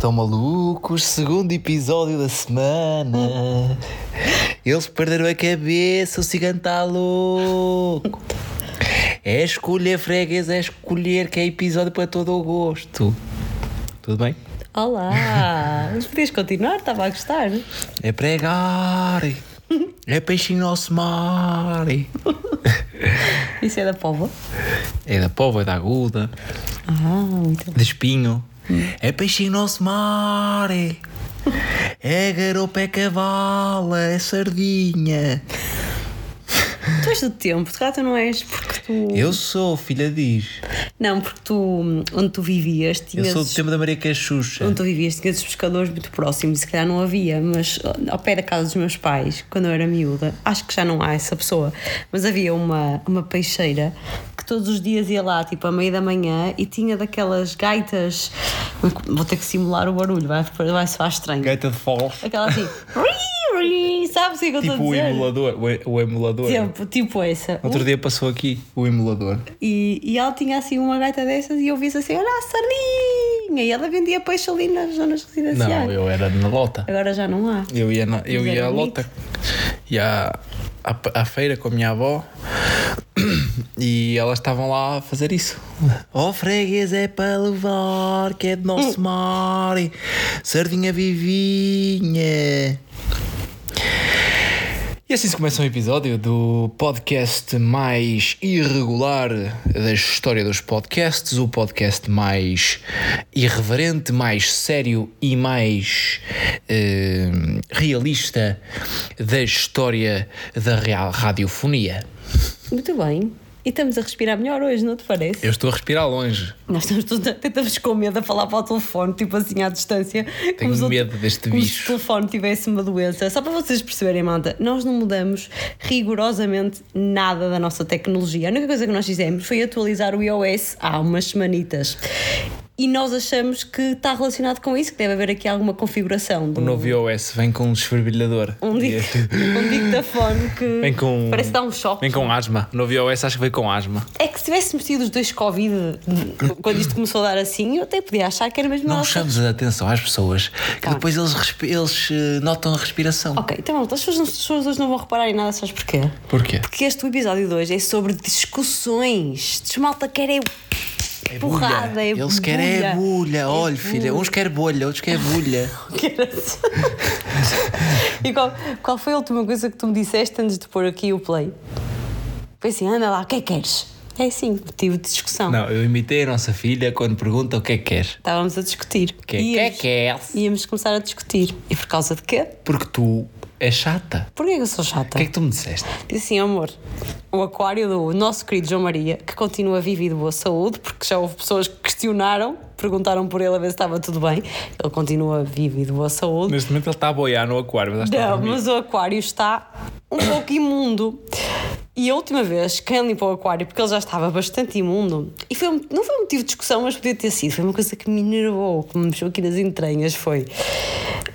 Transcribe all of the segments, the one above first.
Estão malucos? Segundo episódio da semana. Eles perderam a cabeça, o cigano está louco. É escolher freguês, é escolher que é episódio para todo o gosto. Tudo bem? Olá! Mas podias continuar? Estava a gostar. É pregar. É peixinho nosso mar. Isso é da pova? É da pova, é da aguda, Ah, muito bem. de espinho. É peixinho nosso mar. É garopa, é cavalo, é sardinha. Tu és do tempo, de tu não és porque tu. Eu sou filha diz. Não, porque tu, onde tu vivias, Eu tinhas. sou do tempo da Maria Cachucha. Onde tu vivias, tinhas os pescadores muito próximos se calhar não havia, mas ao pé da casa dos meus pais, quando eu era miúda, acho que já não há essa pessoa, mas havia uma, uma peixeira que todos os dias ia lá, tipo, à meia da manhã e tinha daquelas gaitas. Vou ter que simular o barulho, vai, vai soar estranho. Gaita de Foz. Aquela assim, sabes o que eu estou Tipo a o dizer? emulador. O, o emulador. Tipo, tipo essa. Outro dia passou aqui o emulador. E, e ela tinha assim uma gaita dessas e eu vi assim, olha a sardinha! E ela vendia peixe ali nas zonas residenciais. Não, eu era na lota. Agora já não há. Eu ia, na, eu Mas ia à lota. Ia à, à feira com a minha avó. E elas estavam lá a fazer isso. Oh, freguês é para levar, que é de nosso mar. Sardinha vivinha. E assim se começa um episódio do podcast mais irregular da história dos podcasts, o podcast mais irreverente, mais sério e mais eh, realista da história da radiofonia. Muito bem. E estamos a respirar melhor hoje, não te parece? Eu estou a respirar longe. Nós estamos todos, tentamos com medo a falar para o telefone, tipo assim à distância. Tenho se o- medo deste como bicho. se o telefone tivesse uma doença. Só para vocês perceberem, malta, nós não mudamos rigorosamente nada da nossa tecnologia. A única coisa que nós fizemos foi atualizar o iOS há umas semanitas. E nós achamos que está relacionado com isso, que deve haver aqui alguma configuração. Do, O novo iOS vem com um desfibrilador. um, dic, um dictafone que Vem com. parece dar um choque. Vem com asma. O novo iOS acho que vem com asma. É que se tivéssemos tido os dois Covid quando isto começou a dar assim, eu até podia achar que era mesmo Não chames a atenção às pessoas que Tá. depois eles, respi- eles eh, notam a respiração. Ok, então as pessoas, as pessoas hoje não vão reparar em nada, sabes porquê? Porquê? Porque este episódio de hoje é sobre discussões. Desmalta quer é porrada, é Eles querem é bulha. bulha. Olha, filha, uns querem bolha, outros querem bulha. e qual, qual foi a última coisa que tu me disseste antes de pôr aqui o play? Foi assim, anda lá, o que é que queres? É assim, motivo de discussão. Não, eu imitei a nossa filha quando pergunta o que é que quer. Estávamos a discutir. O que é que é queres? Íamos começar a discutir. E por causa de quê? Porque tu és chata. Porquê que eu sou chata? O que é que tu me disseste? Diz assim, amor, o aquário do nosso querido João Maria, que continua vivo e de boa saúde, porque já houve pessoas que questionaram, perguntaram por ele a ver se estava tudo bem. Ele continua vivo e de boa saúde. Neste momento ele está a boiar no aquário, mas Não, mas o aquário está um pouco imundo. E a última vez, quem limpou o aquário, porque ele já estava bastante imundo, e foi, não foi um motivo de discussão, mas podia ter sido, foi uma coisa que me enervou, que me mexeu aqui nas entranhas, foi...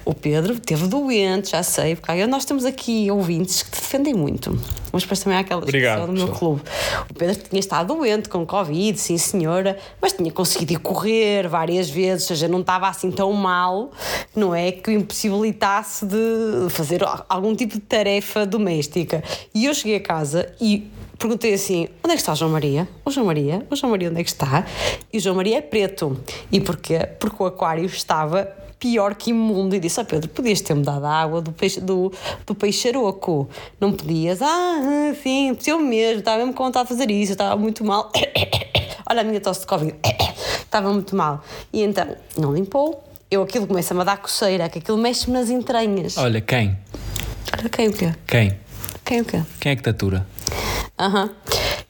O Pedro teve doente, já sei, porque nós temos aqui ouvintes que defendem muito. Mas depois também há aquela Obrigado, discussão do meu clube. O Pedro tinha estado doente com Covid, sim senhora, mas tinha conseguido ir correr várias vezes, ou seja, não estava assim tão mal, não é? Que o impossibilitasse de fazer algum tipo de tarefa doméstica. E eu cheguei a casa e perguntei assim: onde é que está o João Maria? O João Maria? O João Maria onde é que está? E o João Maria é preto. E porquê? Porque o aquário estava pior que imundo e disse: Ó Pedro, podias ter-me dado a água do peixe, do, do peixaroco, não podias? Ah, sim, eu mesmo, estava mesmo com vontade de fazer isso, estava muito mal. Olha a minha tosse de Covid, estava muito mal. E então, não limpou, eu aquilo começa-me a dar coceira, que aquilo mexe-me nas entranhas. Olha, quem? Olha, quem o quê? Quem? Quem o quê? Quem é que te atura? Aham.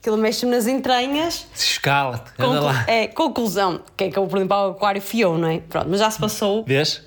Aquilo mexe-me nas entranhas. Escala-te, anda lá. É, conclusão, quem acabou por limpar o aquário fui eu, não é? Pronto, mas já se passou. Vês?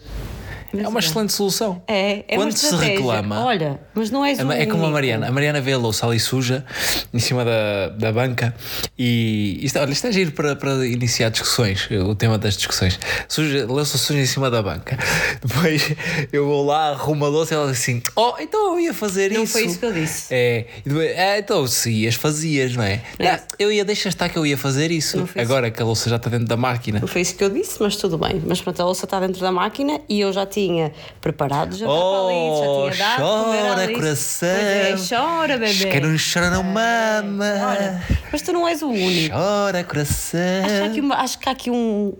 É uma excelente solução. É, é Quando uma se reclama. Olha, mas não és o É como a. Mariana. A Mariana vê a louça ali suja em cima da, da banca e isto, olha, isto é giro para, para iniciar discussões, o tema das discussões. Suja, louça suja em cima da banca. Depois eu vou lá, arrumo a louça e ela diz assim: Oh, então eu ia fazer Não isso. foi isso que eu disse. É, depois, é, então se ias, fazias, não é? É. Ah, eu ia, deixa estar que eu ia fazer isso. Não foi isso. Agora que a louça já está dentro da máquina. Não foi isso que eu disse, mas tudo bem. Mas pronto, a louça está dentro da máquina e eu já tinha preparado já Oh, já tinha dado comer chora, ali. coração. É, chora, bebê. Quem não chora não mama. Olha, mas tu não és o único. Chora, coração. Acho que há aqui, uma- acho que há aqui um.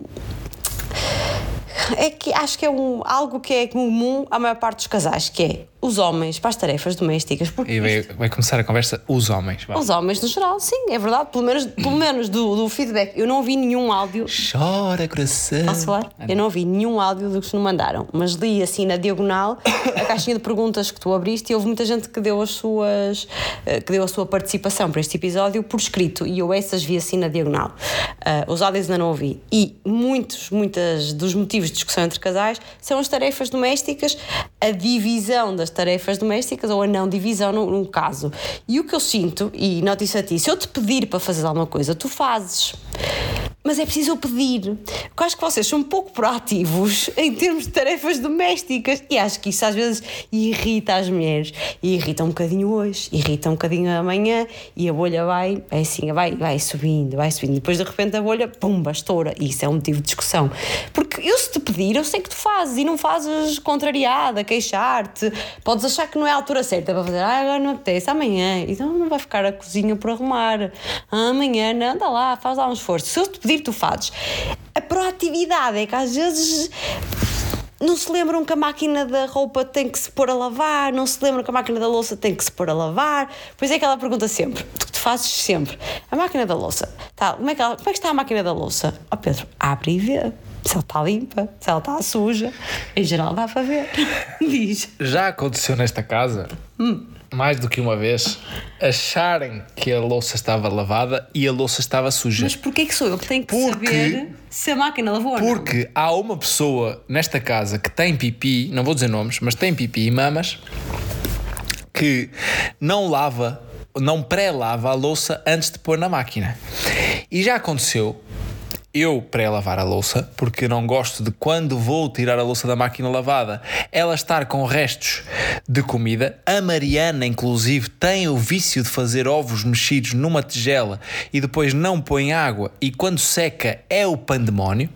É que acho que é um, algo que é comum à maior parte dos casais, que é os homens para as tarefas domésticas. Porque E vai, vai começar a conversa os homens. vá. os homens, no geral, sim, é verdade. Pelo menos, pelo menos do, do feedback. Eu não ouvi nenhum áudio. Chora, coração. Posso falar? Eu não ouvi nenhum áudio do que me mandaram, mas li assim na diagonal a caixinha de perguntas que tu abriste e houve muita gente que deu as suas eh, que deu a sua participação para este episódio por escrito e eu essas vi assim na diagonal. Ah, os áudios ainda não ouvi. E muitos, muitas dos motivos de discussão entre casais são as tarefas domésticas, a divisão das tarefas domésticas ou a não divisão num, num caso. E o que eu sinto, e noto-isso a ti, se eu te pedir para fazer alguma coisa, tu fazes. Mas é preciso pedir. Eu acho que vocês são um pouco proativos em termos de tarefas domésticas. E acho que isso às vezes irrita as mulheres. E irrita um bocadinho hoje, irrita um bocadinho amanhã. E a bolha vai, é assim, vai, vai subindo, vai subindo. Depois de repente a bolha, pumba, estoura. E isso é um motivo de discussão. Porque eu se te pedir, eu sei que tu fazes. E não fazes contrariada, queixar-te. Podes achar que não é a altura certa para fazer. Ah, agora não apetece, amanhã. Então não vai ficar a cozinha por arrumar. Ah, amanhã, não, anda lá, faz lá um esforço. Se eu te pedir, tu fazes. A proatividade é que às vezes não se lembram que a máquina da roupa tem que se pôr a lavar, não se lembram que a máquina da louça tem que se pôr a lavar. Pois é que ela pergunta sempre, tu que te fazes sempre, a máquina da louça, tá, como, é que ela- como é que está a máquina da louça? Ó Pedro, abre e vê. Se ela está limpa, se ela está suja, em geral dá para ver. Diz. Já aconteceu nesta casa, mais do que uma vez, acharem que a louça estava lavada e a louça estava suja. Mas porquê que sou eu que tenho que Porque- saber se a máquina lavou ou não? Porque há uma pessoa nesta casa que tem pipi, não vou dizer nomes, mas tem pipi e mamas, que não lava, não pré-lava a louça antes de pôr na máquina. E já aconteceu eu pré-lavar a louça, porque não gosto de quando vou tirar a louça da máquina lavada, ela estar com restos de comida. A Mariana, inclusive, tem o vício de fazer ovos mexidos numa tigela e depois não põe água, e quando seca é o pandemónio.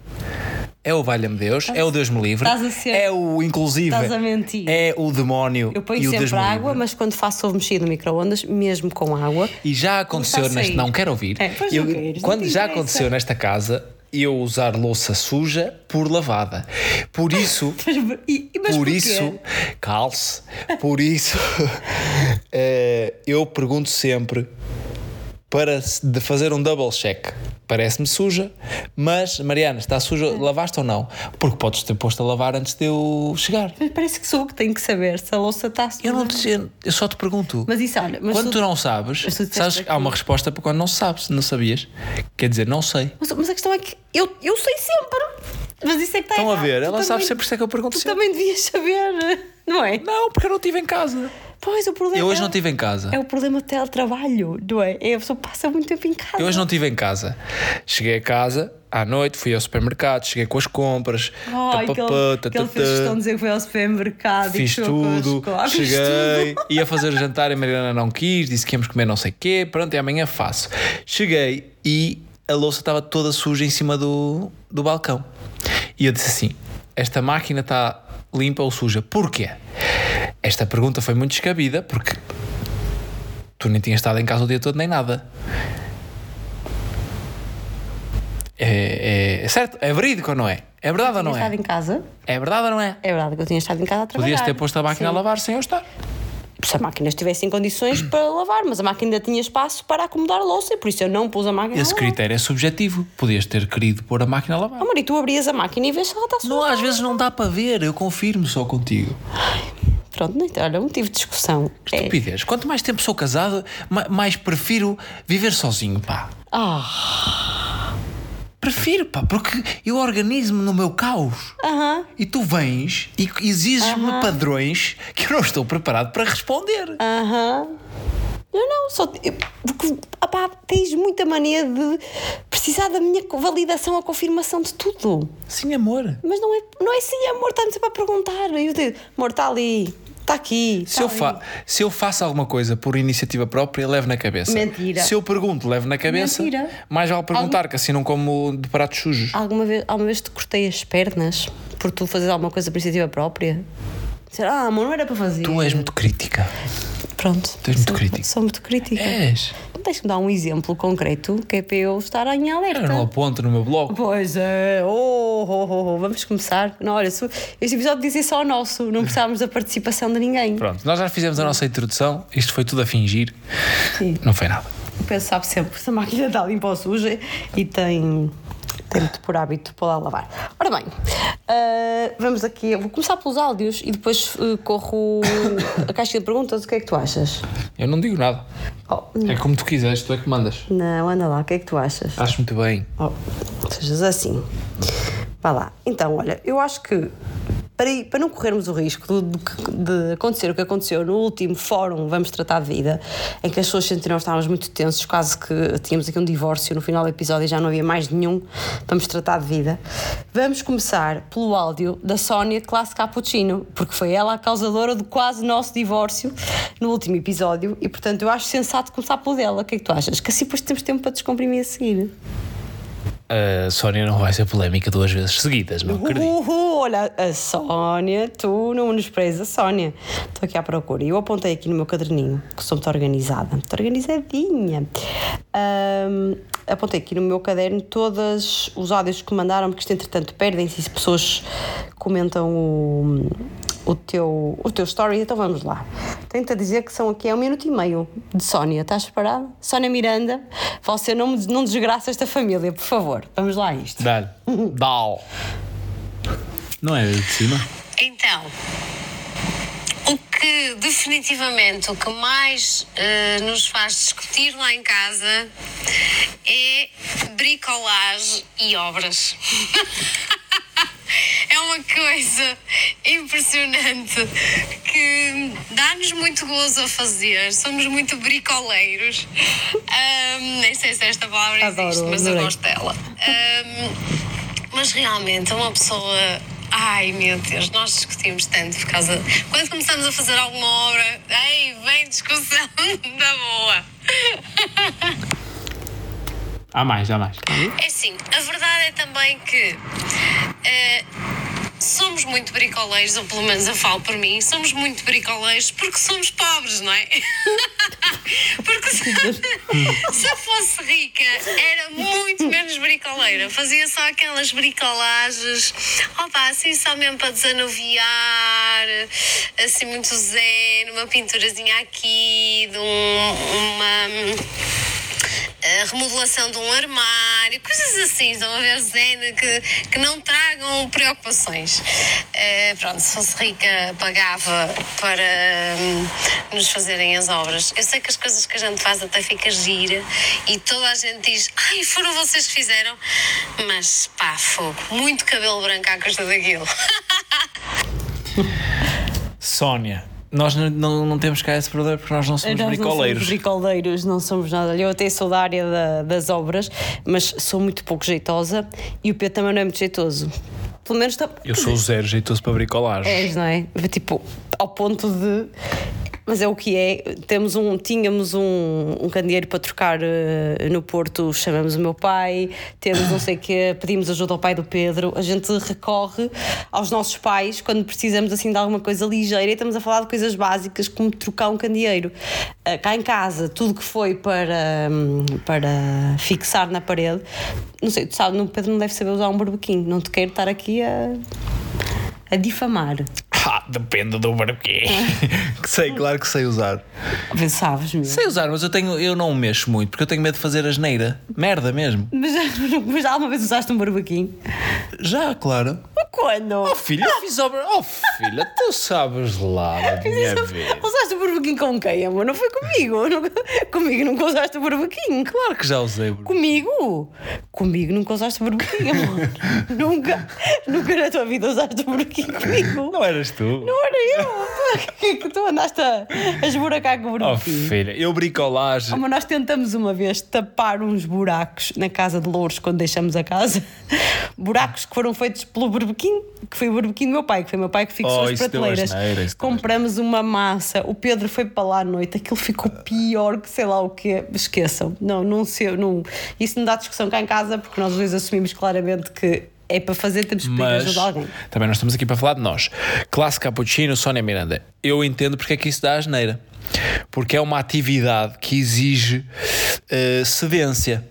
É o valha-me Deus, é o Deus me livre, Estás a ser- é o inclusive, Estás a mentir. é o demónio Eu ponho e o Deus sempre água, livre. mas quando faço ovo mexido no micro-ondas, mesmo com água, E já aconteceu neste. Não quero ouvir. É, pois Eu- não queres, quando já interessa. aconteceu nesta casa, eu usar louça suja por lavada. Por isso. Mas, e- mas por porquê? isso, calce, por isso, eh, eu pergunto sempre para de fazer um double check. Parece-me suja, mas Mariana, está suja, lavaste ou não? Porque podes ter posto a lavar antes de eu chegar. Mas parece que sou eu que tenho que saber se a louça está suja. Eu não te, eu só te pergunto. Mas isso, olha, mas quando tu- tu não sabes, sabes que há uma resposta para quando não sabes, não sabias. Quer dizer, não sei. Mas, mas a questão é que eu, eu sei sempre. Mas isso é que está Estão a ver? Tu Ela sabe também- sempre, por isso é que eu pergunto Tu sempre. também devias saber, não é? Não, porque eu não estive em casa. Pois, o problema Eu hoje é, não estive em casa. É o problema do teletrabalho, não é? É a pessoa passa muito tempo em casa. Eu hoje não estive em casa. Cheguei a casa à noite, fui ao supermercado, cheguei com as compras. Ai, que papapá, ele, que ele fez questão de dizer que foi ao supermercado e que Fiz tudo, cheguei, tudo. ia fazer o jantar e a Mariana não quis, disse que íamos comer não sei o quê, pronto, e amanhã faço. Cheguei e a louça estava toda suja em cima do, do balcão. E eu disse assim: esta máquina está limpa ou suja? Porquê? Esta pergunta foi muito descabida porque tu nem tinhas estado em casa o dia todo nem nada. É, é- é certo? É verídico ou não é? É verdade ou não estado é? em casa. É verdade ou não é? É verdade que eu tinha estado em casa a trabalhar. Podias ter posto a máquina Sim. a lavar sem eu estar. Se a máquina estivesse em condições para lavar, mas a máquina ainda tinha espaço para acomodar a louça e por isso eu não pus a máquina Esse a lavar. critério é subjetivo. Podias ter querido pôr a máquina a lavar. Amor, e tu abrias a máquina e vês se ela está suja. Não, às vezes não dá para ver, eu confirmo só contigo. Pronto, não, olha, um motivo de discussão. É... Estupidez. Quanto mais tempo sou casado, ma- mais prefiro viver sozinho, pá. Ah, Prefiro, pá, porque eu organizo-me no meu caos. Aham. E tu vens e exiges-me padrões que eu não estou preparado para responder. Aham. Eu não, só. eu- porque, opá, tens muita mania de precisar da minha validação, a confirmação de tudo. Sim, amor. Mas não é, não é assim, amor, está-me sempre a perguntar. Eu digo, amor, está ali, está aqui. Se tá eu, fa se eu faço alguma coisa por iniciativa própria, levo na cabeça. Mentira. Se eu pergunto, levo na cabeça. Mentira. Mais vale perguntar, que assim não como de pratos sujos. Alguma vez, alguma vez te cortei as pernas por tu fazeres alguma coisa por iniciativa própria? Dizer, ah, amor, não era para fazer. Tu és muito crítica. Pronto. Tu és muito sou, crítica. Sou muito crítica. És. Tens-me dar um exemplo concreto que é para eu estar em alerta. Eu não aponto no meu blog. Pois é, oh, oh, oh, oh, vamos começar. Não, olha, este episódio dizia só o nosso, não precisávamos da participação de ninguém. Pronto, nós já fizemos a nossa introdução. Isto foi tudo a fingir. Sim. Não foi nada. O Pedro sabe sempre se a máquina está limpa ou suja e tem, muito por hábito para lá lavar. Ora bem, ah, vamos aqui, eu vou começar pelos áudios e depois ah, corro a caixa de perguntas. O que é que tu achas? Eu não digo nada. Oh, É como tu quiseres, tu é que mandas. não, anda lá, o que é que tu achas? Acho muito bem. Oh, sejas assim. Vá lá. Então, olha, eu acho que para, para não corrermos o risco de, de de acontecer o que aconteceu no último fórum Vamos Tratar de Vida, em que as pessoas sentiram estávamos muito tensos, quase que tínhamos aqui um divórcio no final do episódio e já não havia mais nenhum Vamos Tratar de Vida, vamos começar pelo áudio da Sónia Classe Cappuccino, porque foi ela a causadora do quase nosso divórcio no último episódio e, portanto, eu acho sensato começar pelo dela. O que é que tu achas? Que assim depois temos tempo para descomprimir a seguir. A Sónia não vai ser polémica duas vezes seguidas, não acredito. Uhul, olha, a Sónia, tu não menosprezes a Sónia. Estou aqui à procura. Eu apontei aqui no meu caderninho, que sou muito organizada, muito organizadinha. Ahm, apontei aqui no meu caderno todos os áudios que mandaram, porque isto entretanto perdem-se e se pessoas comentam o, o, teu, o teu story. Então vamos lá. Tenta dizer que são aqui, é um minuto e meio de Sónia. Estás preparada? Sónia Miranda, você não, me- não desgraça esta família, por favor. Vamos lá a isto. Dá-lhe. Dá-o. Não é de cima? Então, o que definitivamente o que mais eh, nos faz discutir lá em casa é bricolagem e obras. É uma coisa impressionante que dá-nos muito gozo a fazer. Somos muito bricoleiros. Ahm, nem sei se esta palavra Adoro, existe, mas eu gosto dela. Ahm, mas realmente é uma pessoa. Ai meu Deus, nós discutimos tanto por causa. Quando começamos a fazer alguma obra, ei, vem discussão da boa. Há mais, há mais. É assim, a verdade é também que eh, somos muito bricoleiros, ou pelo menos eu falo por mim, somos muito bricoleiros porque somos pobres, não é? porque se, se eu fosse rica, era muito menos bricoleira. Fazia só aquelas bricolagens, opa, assim só mesmo para desanuviar, assim muito zen, uma pinturazinha aqui, de um- uma a remodelação de um armário, coisas assim, estão a ver, Zen, que, que não tragam preocupações. Eh, pronto, se fosse rica, pagava para hum, nos fazerem as obras. Eu sei que as coisas que a gente faz até fica gira e toda a gente diz, ai, foram vocês que fizeram, mas pá, fogo, muito cabelo branco à custa daquilo. Sónia, nós não, não, não temos cá esse problema porque nós não somos Nós bricoleiros. Não somos bricoleiros, não somos nada. Eu até sou da área da- das obras, mas sou muito pouco jeitosa e o Pedro também não é muito jeitoso. Pelo menos está. Eu sou zero jeitoso para bricolagem. És, não é? Tipo, ao ponto de. Mas é o que é. Temos um, tínhamos um, um candeeiro para trocar eh, no Porto, chamamos o meu pai, temos não sei o quê, pedimos ajuda ao pai do Pedro. A gente recorre aos nossos pais quando precisamos assim de alguma coisa ligeira e estamos a falar de coisas básicas como trocar um candeeiro. Ah, cá em casa, tudo que foi para, hum, para fixar na parede, não sei, tu sabes, o Pedro não deve saber usar um barbequinho, não te quero estar aqui a, a difamar. Pá, depende do barbequim. que sei, claro que sei usar. Vê, sabes mesmo. Sei usar, mas eu, tenho, eu não mexo muito porque eu tenho medo de fazer asneira. Merda mesmo. Mas, mas alguma vez usaste um barbequim? Já, claro. Quando? Oh filha, eu fiz obra. Oh filha, tu sabes lá da minha vida. Usaste o barbequim com quem, amor? Não foi comigo. Comigo nunca usaste o barbequim. Claro que já usei. Comigo? Comigo nunca usaste o barbequim, amor. nunca. Nunca na tua vida usaste o barbequim comigo. Não eras tu? Não era eu. Que que tu andaste a, a esburacar com o Oh barbequim? filha, eu bricolagem. Oh, mas nós tentamos uma vez tapar uns buracos na casa de Louros quando deixamos a casa. Buracos que foram feitos pelo barbequim, que foi o barbequim do meu pai, que foi o meu pai que fixou Oh, as prateleiras. asneira, Compramos uma massa, o Pedro foi para lá à noite, aquilo ficou pior que sei lá o que. Esqueçam. Não, não sei, não. Isso não dá discussão cá em casa porque nós dois assumimos claramente que é para fazer, temos que pedir Mas ajuda a alguém. também nós estamos aqui para falar de nós. Classe Cappuccino, Sónia Miranda. Eu entendo porque é que isso dá asneira. Porque é uma atividade que exige eh, cedência.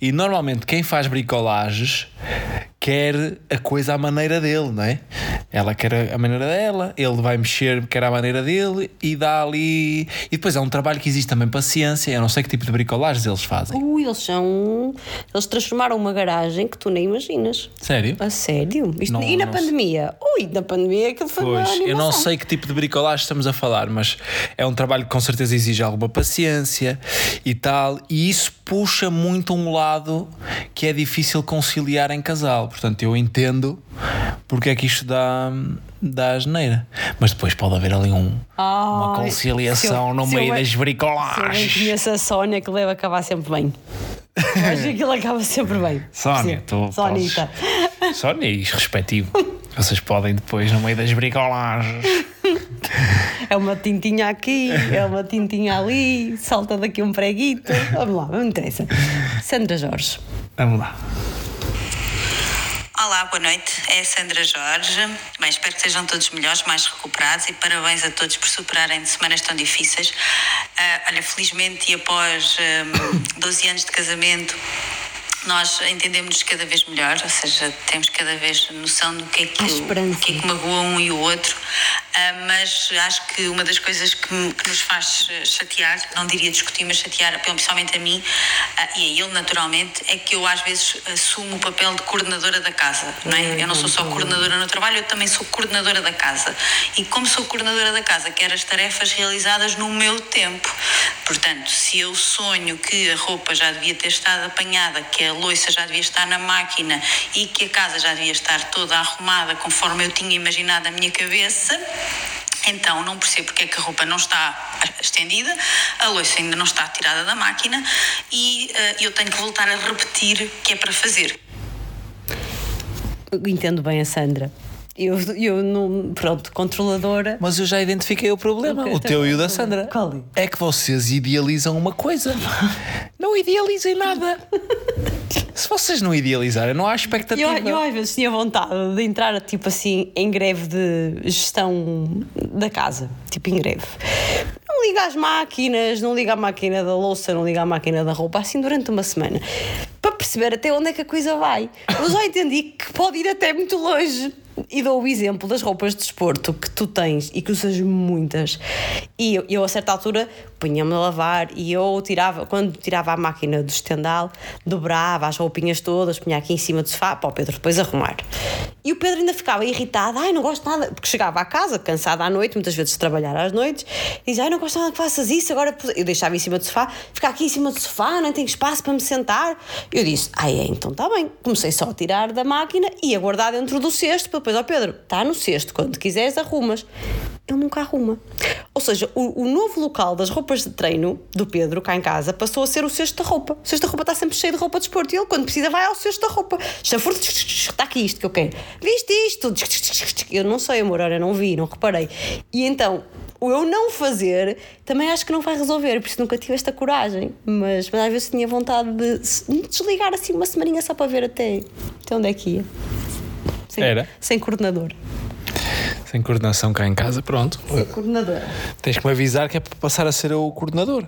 E normalmente quem faz bricolagens quer a coisa à maneira dele, não é? Ela quer a maneira dela, ele vai mexer, quer à maneira dele e dá ali. E depois é um trabalho que existe também paciência. Eu não sei que tipo de bricolagens eles fazem. Ui, eles são. Eles transformaram uma garagem que tu nem imaginas. Sério? A sério? Isto- Não- e na pandemia? Ui, na pandemia aquilo foi uma Pois, eu não animação. sei que tipo de bricolagem estamos a falar, mas é um trabalho que com certeza exige alguma paciência e tal, e isso puxa muito um lado que é difícil conciliar em casal. Portanto, eu entendo porque é que isto dá, dá asneira. Mas depois pode haver ali um, uma Ai, conciliação eu- no eu meio das Se eu bricolagens. conheço a Sónia, que deve acabar sempre bem. Que aquilo acaba sempre bem. Sónia, tu Sonita. podes- Sónia e respectivo. Vocês podem depois, no meio das bricolagens. É uma tintinha aqui, é uma tintinha ali, salta daqui um preguito. Vamos lá, não interessa. Sandra Jorge. Vamos lá. Olá, boa noite. É Sandra Jorge. Bem, espero que sejam todos melhores, mais recuperados e parabéns a todos por superarem semanas tão difíceis. Ah, olha, felizmente e após hum, 12 anos de casamento, nós entendemos-nos cada vez melhor, ou seja, temos cada vez noção do que é que, o que, é que magoa um e o outro. Ah, mas acho que uma das coisas que, que nos faz chatear, não diria discutir, mas chatear, principalmente a mim ah, e a ele, naturalmente, é que eu às vezes assumo o papel de coordenadora da casa. Não é? Eu não sou só coordenadora no trabalho, eu também sou coordenadora da casa. E como sou coordenadora da casa, quero as tarefas realizadas no meu tempo. Portanto, se eu sonho que a roupa já devia ter estado apanhada, que a louça já devia estar na máquina e que a casa já devia estar toda arrumada conforme eu tinha imaginado na minha cabeça, então não percebo porque é que a roupa não está estendida, a louça ainda não está tirada da máquina e eh, eu tenho que voltar a repetir que é para fazer. Entendo bem a Sandra. Eu, eu não. Pronto, controladora. Mas eu já identifiquei o problema, Ok, o então teu e o da? Sandra. Qual é? É que vocês idealizam uma coisa. Não idealizem nada. Se vocês não idealizarem, não há expectativa. Eu, eu às vezes tinha vontade de entrar tipo assim em greve de gestão da casa, tipo em greve. Não liga às máquinas, não liga à máquina da louça, não liga à máquina da roupa, assim durante uma semana. Para perceber até onde é que a coisa vai. Eu já entendi que pode ir até muito longe. E dou o exemplo das roupas de desporto que tu tens e que usas muitas. E eu, eu a certa altura punha-me a lavar e eu tirava, quando tirava a máquina do estendal, dobrava as roupinhas todas, punha aqui em cima do sofá para o Pedro depois arrumar. E o Pedro ainda ficava irritado, ai, não gosto nada, porque chegava à casa, cansado à noite, muitas vezes de trabalhar às noites, e dizia, ai, não gosto nada que faças isso, agora eu deixava em cima do sofá, ficar aqui em cima do sofá, não tenho espaço para me sentar. Eu disse, ai, é, então está bem. Comecei só a tirar da máquina e a guardar dentro do cesto, para depois, ó Pedro, está no cesto, quando quiseres arrumas. Ele nunca arruma. Ou seja, o, o novo local das roupas de treino do Pedro, cá em casa, passou a ser o cesto da roupa. O cesto da roupa está sempre cheio de roupa de desporto e ele, quando precisa, vai ao cesto da roupa. Chafurdo, está aqui isto que eu quero. Viste isto? Eu não sei, amor, olha, não vi, não reparei. E então, o eu não fazer também acho que não vai resolver, por isso nunca tive esta coragem. Mas, mas às vezes tinha vontade de desligar assim uma semaninha só para ver até, até onde é que ia. Sem, Era? Sem coordenador. Sem coordenação cá em casa, pronto. Coordenador. Tens que me avisar que é para passar a ser eu o coordenador.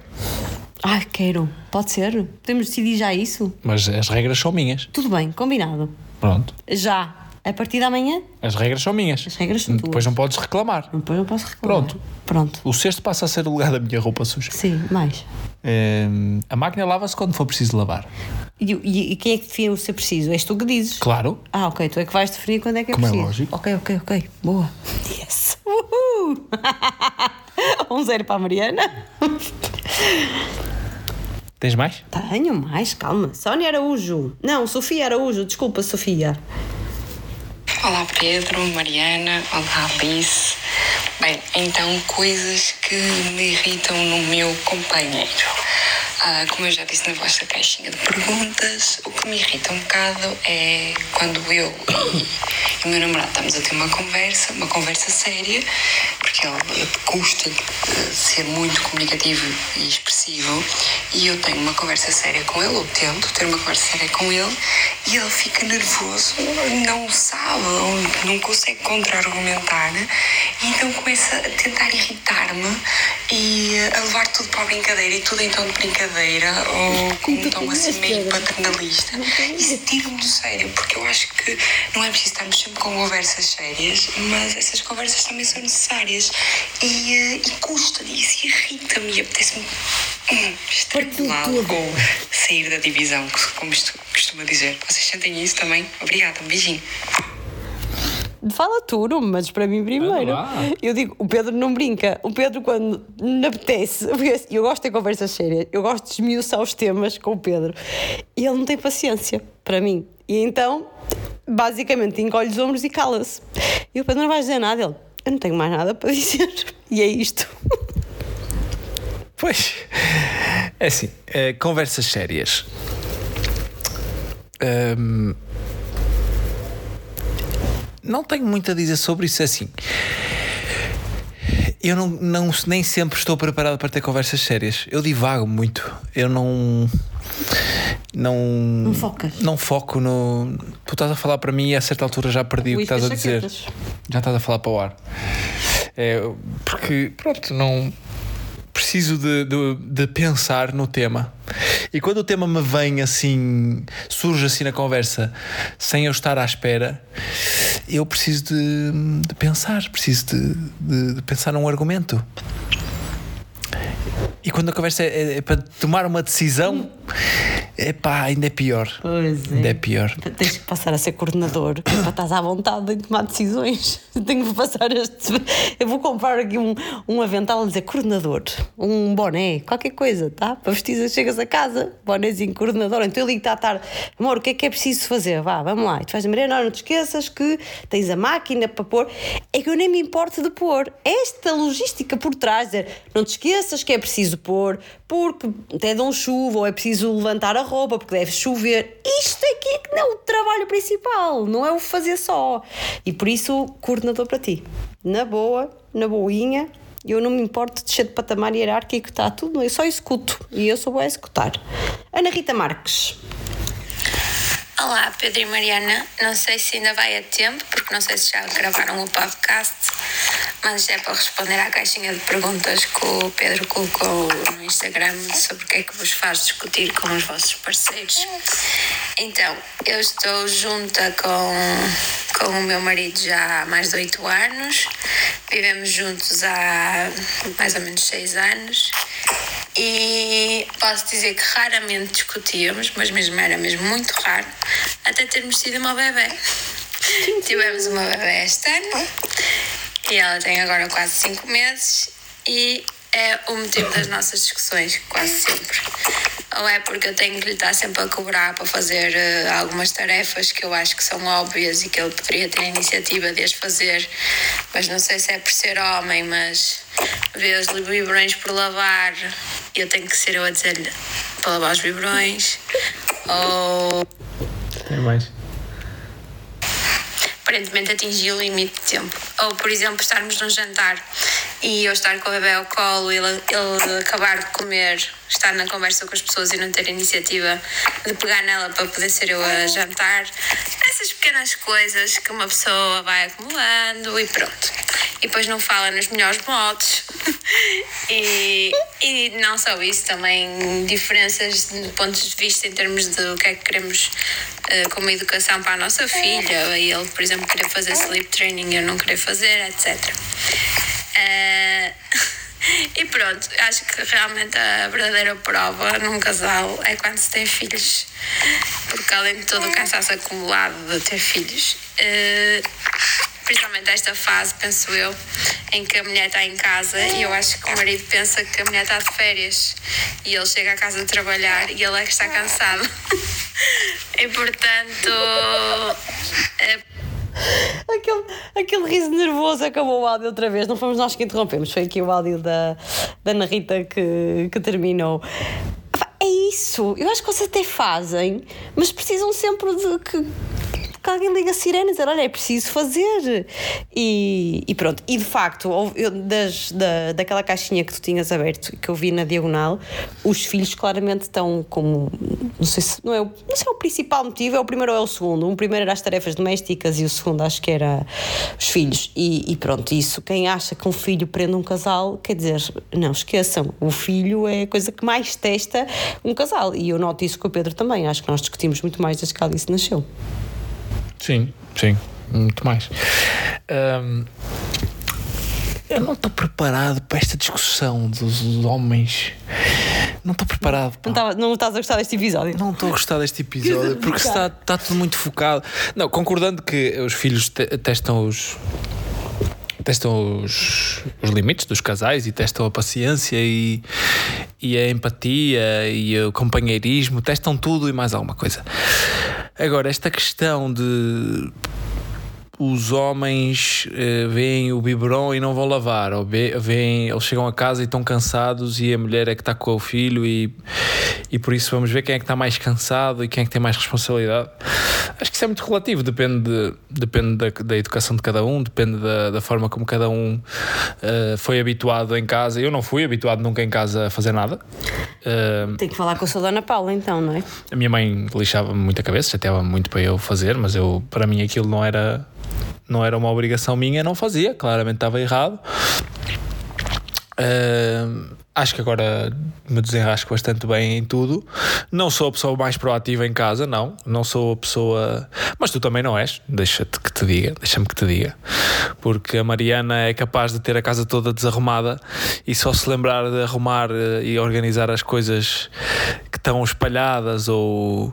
Ai, quero. Pode ser? Podemos decidir já isso? Mas as regras são minhas. Tudo bem, combinado. Pronto. Já. A partir da manhã, As regras são minhas. As regras são Depois tuas. não podes reclamar. depois não posso reclamar. Pronto. Pronto. O cesto passa a ser o lugar da minha roupa suja. Sim, mais. Hum, a máquina lava-se quando for preciso lavar. E, e- e quem é que define o ser preciso? És tu que dizes. Claro. Ah, ok, tu é que vais definir quando é que é Como é preciso. lógico. Ok, ok, ok. Boa. Yes. Uhul. um zero para a Mariana. Tens mais? Tenho mais, calma. Sónia Araújo. Não, Sofia Araújo. Desculpa, Sofia. Olá Pedro, Mariana, olá Alice. Bem, então coisas que me irritam no meu companheiro. Ah, como eu já disse na vossa caixinha de perguntas, o que me irrita um bocado é quando eu e o meu namorado estamos a ter uma conversa, uma conversa séria, porque ele custa ser muito comunicativo e expressivo, e eu tenho uma conversa séria com ele, ou tento ter uma conversa séria com ele, e ele fica nervoso, não sabe, ou não consegue contra-argumentar, e então começa a tentar irritar-me e a levar tudo para a brincadeira e tudo tom de brincadeira ou com um tom assim meio paternalista. Isso tira-me do sério, porque eu acho que não é preciso estarmos sempre com conversas sérias, mas essas conversas também são necessárias e, eh, e custa-me, isso irrita-me e apetece-me hum, sair da divisão, como costuma dizer. Vocês sentem isso também? Obrigada, um beijinho. Fala tu, mandes para mim primeiro. Eu digo, o Pedro não brinca. O Pedro, quando me apetece, eu gosto de ter conversas sérias, eu gosto de esmiuçar os temas com o Pedro. E ele não tem paciência para mim. E então, basicamente, encolhe os ombros e cala-se. E o Pedro não vai dizer nada. Ele, eu não tenho mais nada para dizer. E é isto. Pois. É assim, eh, conversas sérias. Hum, não tenho muito a dizer sobre isso é assim. Eu não, não- nem sempre estou preparado para ter conversas sérias. Eu divago muito. Eu não. Não. Não. Não foco no. Tu estás a falar para mim e a certa altura já perdi o que Uísque estás a dizer. chaquetas. Já estás a falar para o ar. É, porque, pronto, não. Preciso de, de, de pensar no tema. E quando o tema me vem assim, surge assim na conversa, sem eu estar à espera, eu preciso de, de pensar, preciso de, de- pensar num argumento. E quando a conversa é, é para tomar uma decisão, é pá, ainda é pior. Pois Ainda é pior. Tens que passar a ser coordenador é para estás à vontade de tomar decisões. Tenho que passar este. Eu vou comprar aqui um, um avental a dizer coordenador, um boné, qualquer coisa, tá? Para vestir, chegas a casa, bonézinho coordenador. Então eu ligo-te à tarde, amor, o que é que é preciso fazer? Vá, vamos lá. E tu vais dizer, Mariana, não te esqueças que tens a máquina para pôr. É que eu nem me importo de pôr. Esta logística por trás, dizer, não te esqueças que é preciso pôr, porque até dão chuva, ou é preciso levantar a roupa, porque deve chover. Isto aqui é que não é o trabalho principal, não é o fazer só. E por isso, coordenador para ti. Na boa, na boinha, eu não me importo de descer de patamar hierárquico, está tudo, eu só executo. E eu sou boa a executar. Ana Rita Marques. Olá, Pedro e Mariana. Não sei se ainda vai a tempo, porque não sei se já gravaram o podcast, mas é para responder à caixinha de perguntas que o Pedro colocou no Instagram sobre o que é que vos faz discutir com os vossos parceiros. Então, eu estou junta com, com o meu marido já há mais de oito anos, vivemos juntos há mais ou menos seis anos e posso dizer que raramente discutíamos, mas mesmo era mesmo muito raro, até termos tido uma bebê. Tivemos uma bebê este ano e ela tem agora quase 5 meses e é o motivo das nossas discussões, quase sempre. Ou é porque eu tenho que lhe estar sempre a cobrar para fazer eh, algumas tarefas que eu acho que são óbvias e que ele poderia ter a iniciativa de as fazer, mas não sei se é por ser homem, mas vê os biberões por lavar e eu tenho que ser eu a dizer-lhe para lavar os biberões. Ou Tem mais. aparentemente atingi o limite de tempo. Ou, por exemplo, estarmos num jantar e eu estar com o bebê ao colo e ele, ele acabar de comer, estar na conversa com as pessoas e não ter a iniciativa de pegar nela para poder ser eu a jantar. Essas pequenas coisas que uma pessoa vai acumulando e pronto. E depois não fala nos melhores modos. e, e não só isso, também diferenças de pontos de vista em termos de o que é que queremos uh, como educação para a nossa filha. Ele, por exemplo, querer fazer sleep training, eu não querer fazer, etc. Uh, e pronto, acho que realmente a verdadeira prova num casal é quando se tem filhos, porque além de todo o cansaço acumulado de ter filhos, uh, principalmente esta fase, penso eu, em que a mulher está em casa e eu acho que o marido pensa que a mulher está de férias e ele chega à casa de trabalhar e ele é que está cansado. e portanto. É... Aquele, aquele riso nervoso acabou o áudio outra vez. Não fomos nós que interrompemos, foi aqui o áudio da, da Ana Rita que, que terminou. É isso, eu acho que vocês até fazem, mas precisam sempre de que que alguém liga a sirene e dizer, olha, é preciso fazer. E, e pronto, e de facto, das, da, daquela caixinha que tu tinhas aberto, que eu vi na diagonal, os filhos claramente estão como, não sei se não é, o, não sei é o principal motivo, é o primeiro ou é o segundo. Um primeiro era as tarefas domésticas e o segundo acho que era os filhos. E, e pronto, isso, quem acha que um filho prende um casal, quer dizer, não esqueçam, o filho é a coisa que mais testa um casal. E eu noto isso com o Pedro também, acho que nós discutimos muito mais desde que a Alice nasceu. Sim, sim, muito mais. Um, eu não estou preparado para esta discussão dos homens. Não estou preparado. Não, não estás a gostar deste episódio? Não estou a gostar deste episódio porque está, está tudo muito focado. Não, concordando que os filhos te, testam os testam os, os limites dos casais e testam a paciência e, e a empatia e o companheirismo, testam tudo e mais alguma coisa. Agora, esta questão de os homens uh, veem o biberon e não vão lavar, ou veem, eles chegam a casa e estão cansados e a mulher é que está com o filho e, e por isso vamos ver quem é que está mais cansado e quem é que tem mais responsabilidade. Acho que isso é muito relativo, depende, de, depende da, da, educação de cada um, depende da, da forma como cada um uh, foi habituado em casa. Eu não fui habituado nunca em casa a fazer nada. Uh, Tem que falar com a sua dona Paula então, não é? A minha mãe lixava-me muito a cabeça, chateava muito para eu fazer, mas eu, para mim aquilo não era não era uma obrigação minha, não fazia, claramente estava errado. Uh, acho que agora me desenrasco bastante bem em tudo. Não sou a pessoa mais proativa em casa, não. Não sou a pessoa. Mas tu também não és. Deixa-te que te diga, deixa-me que te diga. Porque a Mariana é capaz de ter a casa toda desarrumada e só se lembrar de arrumar eh, e organizar as coisas que estão espalhadas ou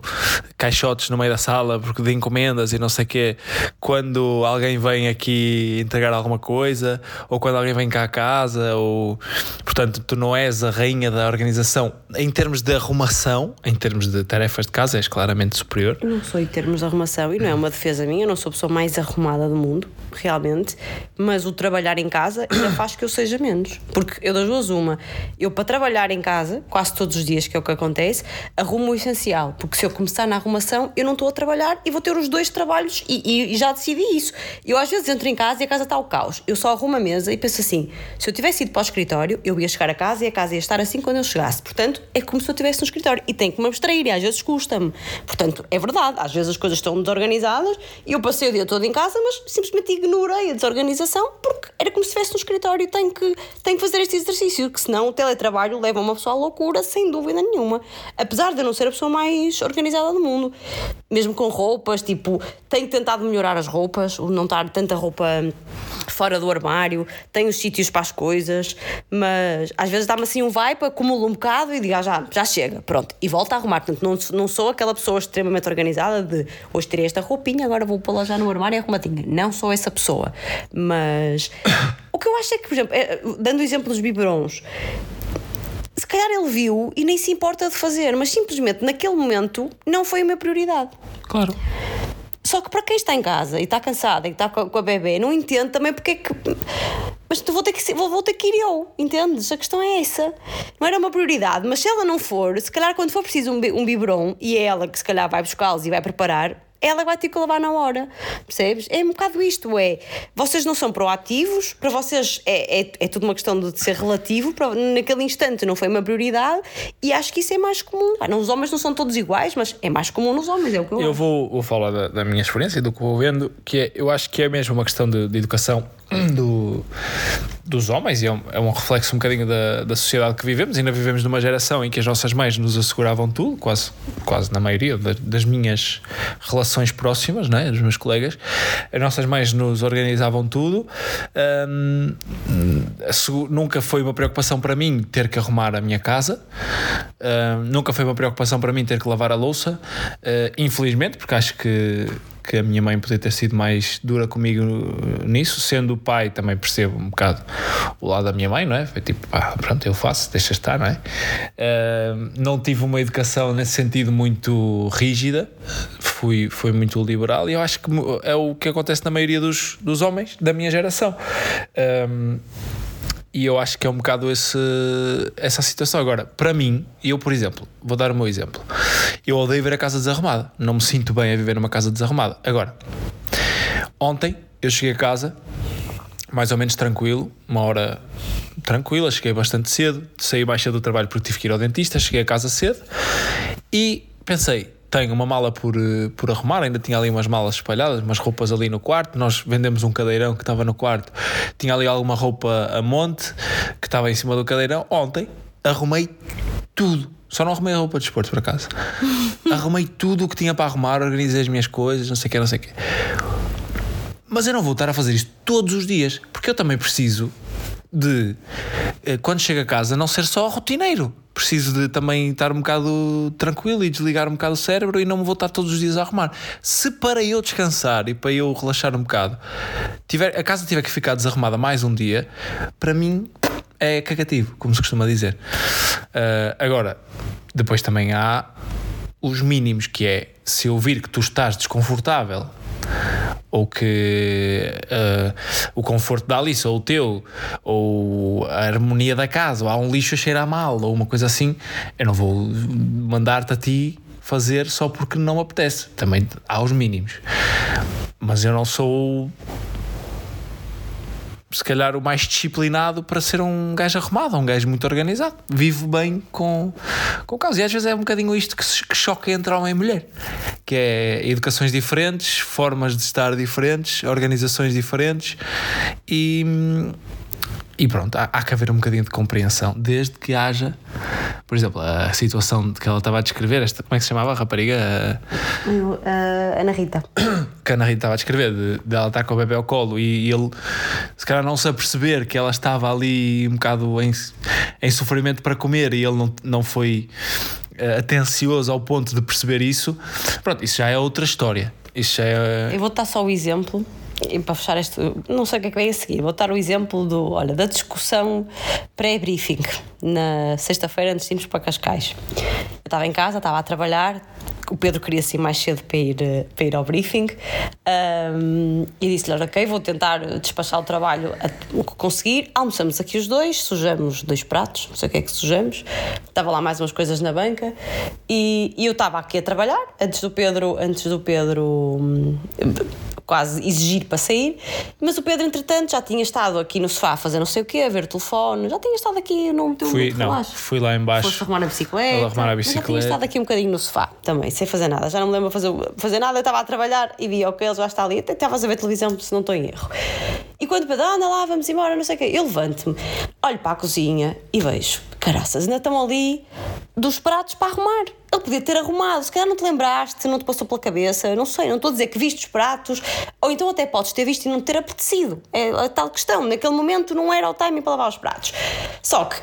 caixotes no meio da sala porque de encomendas e não sei o quê, quando alguém vem aqui entregar alguma coisa ou quando alguém vem cá a casa ou portanto tu não és a rainha da organização em termos de arrumação, em termos de tarefas de casa, és claramente superior. Não sou em termos de arrumação e não é uma defesa minha, eu não sou a pessoa mais arrumada do mundo, realmente, mas o trabalhar em casa ainda faz que eu seja menos. Porque eu das duas, uma, eu para trabalhar em casa, quase todos os dias, que é o que acontece, arrumo o essencial. Porque se eu começar na arrumação, eu não estou a trabalhar e vou ter os dois trabalhos e, e, e já decidi isso. Eu às vezes entro em casa e a casa está ao caos. Eu só arrumo a mesa e penso assim: se eu tivesse ido para o escritório, eu ia chegar a casa e a casa ia estar assim quando eu chegasse. Portanto, é como se eu estivesse no escritório e tenho que me abstrair e às vezes custa-me. Portanto, é verdade, às vezes as coisas estão desorganizadas e eu passei o dia todo em casa, mas simplesmente ignorei a desorganização porque era como se estivesse no escritório e tenho que, tenho que fazer este exercício, que senão o teletrabalho leva uma pessoa à loucura, sem dúvida nenhuma. Apesar de eu não ser a pessoa mais organizada do mundo. Mesmo com roupas, tipo, tenho tentado melhorar as roupas, não estar tanta roupa fora do armário, tenho os sítios para as coisas, mas às vezes dá-me assim um vibe, acumulo um bocado e digo, ah, já, já chega, pronto, e volto a arrumar. Portanto, não, não sou aquela pessoa extremamente organizada de hoje terei esta roupinha, agora vou pô-la já no armário e arrumadinha. Não sou essa pessoa, mas o que eu acho é que, por exemplo, é, dando o exemplo dos biberons, se calhar ele viu e nem se importa de fazer, mas simplesmente naquele momento não foi a minha prioridade. Claro. Só que para quem está em casa e está cansada e está com a bebê, não entende também porque é que. Mas vou ter que, vou, vou ter que ir eu, entendes? A questão é essa. Não era uma prioridade, mas se ela não for, se calhar quando for preciso um, um biberon e é ela que se calhar vai buscá-los e vai preparar, ela vai ter que levar na hora, percebes? É um bocado isto, é, vocês não são proativos, para vocês é, é, é tudo uma questão de ser relativo, para, naquele instante não foi uma prioridade e acho que isso é mais comum. Ah, não, os homens não são todos iguais, mas é mais comum nos homens, é o que eu Eu vou, vou falar da, da, minha experiência e do que vou vendo, que é, eu acho que é mesmo uma questão de, de educação do, dos homens, e é um, é um reflexo um bocadinho da, da sociedade que vivemos. Ainda vivemos numa geração em que as nossas mães nos asseguravam tudo, quase, quase na maioria das, das minhas relações próximas, né, dos meus colegas. As nossas mães nos organizavam tudo. Hum, nunca foi uma preocupação para mim ter que arrumar a minha casa, hum, nunca foi uma preocupação para mim ter que lavar a louça, uh, infelizmente, porque acho que que a minha mãe podia ter sido mais dura comigo nisso, sendo o pai, também percebo um bocado o lado da minha mãe, não é? Foi tipo, pá, pronto, eu faço, deixa estar, não é? Uh, não tive uma educação nesse sentido muito rígida, fui, fui muito liberal e eu acho que é o que acontece na maioria dos, dos homens da minha geração. Um, e eu acho que é um bocado esse, essa situação. Agora, para mim, eu, por exemplo, vou dar o meu exemplo. Eu odeio ver a casa desarrumada. Não me sinto bem a viver numa casa desarrumada. Agora, ontem eu cheguei a casa mais ou menos tranquilo, uma hora tranquila, cheguei bastante cedo, saí mais cedo do trabalho porque tive que ir ao dentista, cheguei a casa cedo e pensei, tenho uma mala por, eh, por arrumar, ainda tinha ali umas malas espalhadas, umas roupas ali no quarto. Nós vendemos um cadeirão que estava no quarto, tinha ali alguma roupa a monte que estava em cima do cadeirão. Ontem arrumei tudo. Só não arrumei a roupa de esporte por acaso. arrumei tudo o que tinha para arrumar, organizei as minhas coisas, não sei o que, não sei o que. Mas eu não vou estar a fazer isto todos os dias, porque eu também preciso de, eh, quando chego a casa, não ser só rotineiro preciso de também estar um bocado tranquilo e desligar um bocado o cérebro e não me vou estar todos os dias a arrumar. Se para eu descansar e para eu relaxar um bocado, tiver, a casa tiver que ficar desarrumada mais um dia, para mim é cagativo, como se costuma dizer. Uh, agora, depois também há os mínimos, que é se eu vir que tu estás desconfortável ou que uh, o conforto da Alice ou o teu, ou a harmonia da casa, ou há um lixo a cheirar mal, ou uma coisa assim, eu não vou mandar-te a ti fazer só porque não apetece. Também há os mínimos. Mas eu não sou se calhar o mais disciplinado para ser um gajo arrumado, um gajo muito organizado. Vivo bem com, com o caso. E às vezes é um bocadinho isto que, que choca entre homem e mulher, que é educações diferentes, formas de estar diferentes, organizações diferentes e e pronto, há, há, que haver um bocadinho de compreensão, desde que haja, por exemplo, a situação que ela estava a descrever, esta, como é que se chamava a rapariga? Uh, Ana Rita. Que a Ana Rita estava a descrever, de, de ela estar com o bebê ao colo e, e, ele, se calhar, não se aperceber que ela estava ali um bocado em, em sofrimento para comer e ele não, não foi uh, atencioso ao ponto de perceber isso. Pronto, isso já é outra história. Isso já é... Eu vou dar só o exemplo e para fechar este, não sei o que é que vem a seguir, vou dar o exemplo do, olha, da discussão pré-briefing na sexta-feira antes de irmos para Cascais. Eu estava em casa, estava a trabalhar, o Pedro queria sair mais cedo para ir, para ir ao briefing um, e disse-lhe: Ok, vou tentar despachar o trabalho o que conseguir. Almoçamos aqui os dois, sujamos dois pratos, não sei o que é que sujamos. Estava lá mais umas coisas na banca e, e eu estava aqui a trabalhar antes do Pedro, antes do Pedro. Hum, quase exigir para sair, mas o Pedro, entretanto, já tinha estado aqui no sofá a fazer não sei o quê, a ver o telefone, já tinha estado aqui no teu fui, não, relaxo. fui lá embaixo. Foste arrumar a bicicleta. Arrumar a bicicleta. já tinha estado aqui um bocadinho no sofá também, sem fazer nada. Já não me lembro fazer, fazer nada, eu estava a trabalhar e vi, ok, ele já está ali, até estavas a ver televisão, se não estou em erro. E quando o Pedro, anda lá, vamos embora, não sei o quê, eu levanto-me, olho para a cozinha e vejo, caraças, ainda estão ali dos pratos para arrumar. Ele podia ter arrumado, se calhar não te lembraste, não te passou pela cabeça, não sei, não estou a dizer que viste os pratos, ou então até podes ter visto e não ter apetecido. É a tal questão, naquele momento não era o timing para lavar os pratos. Só que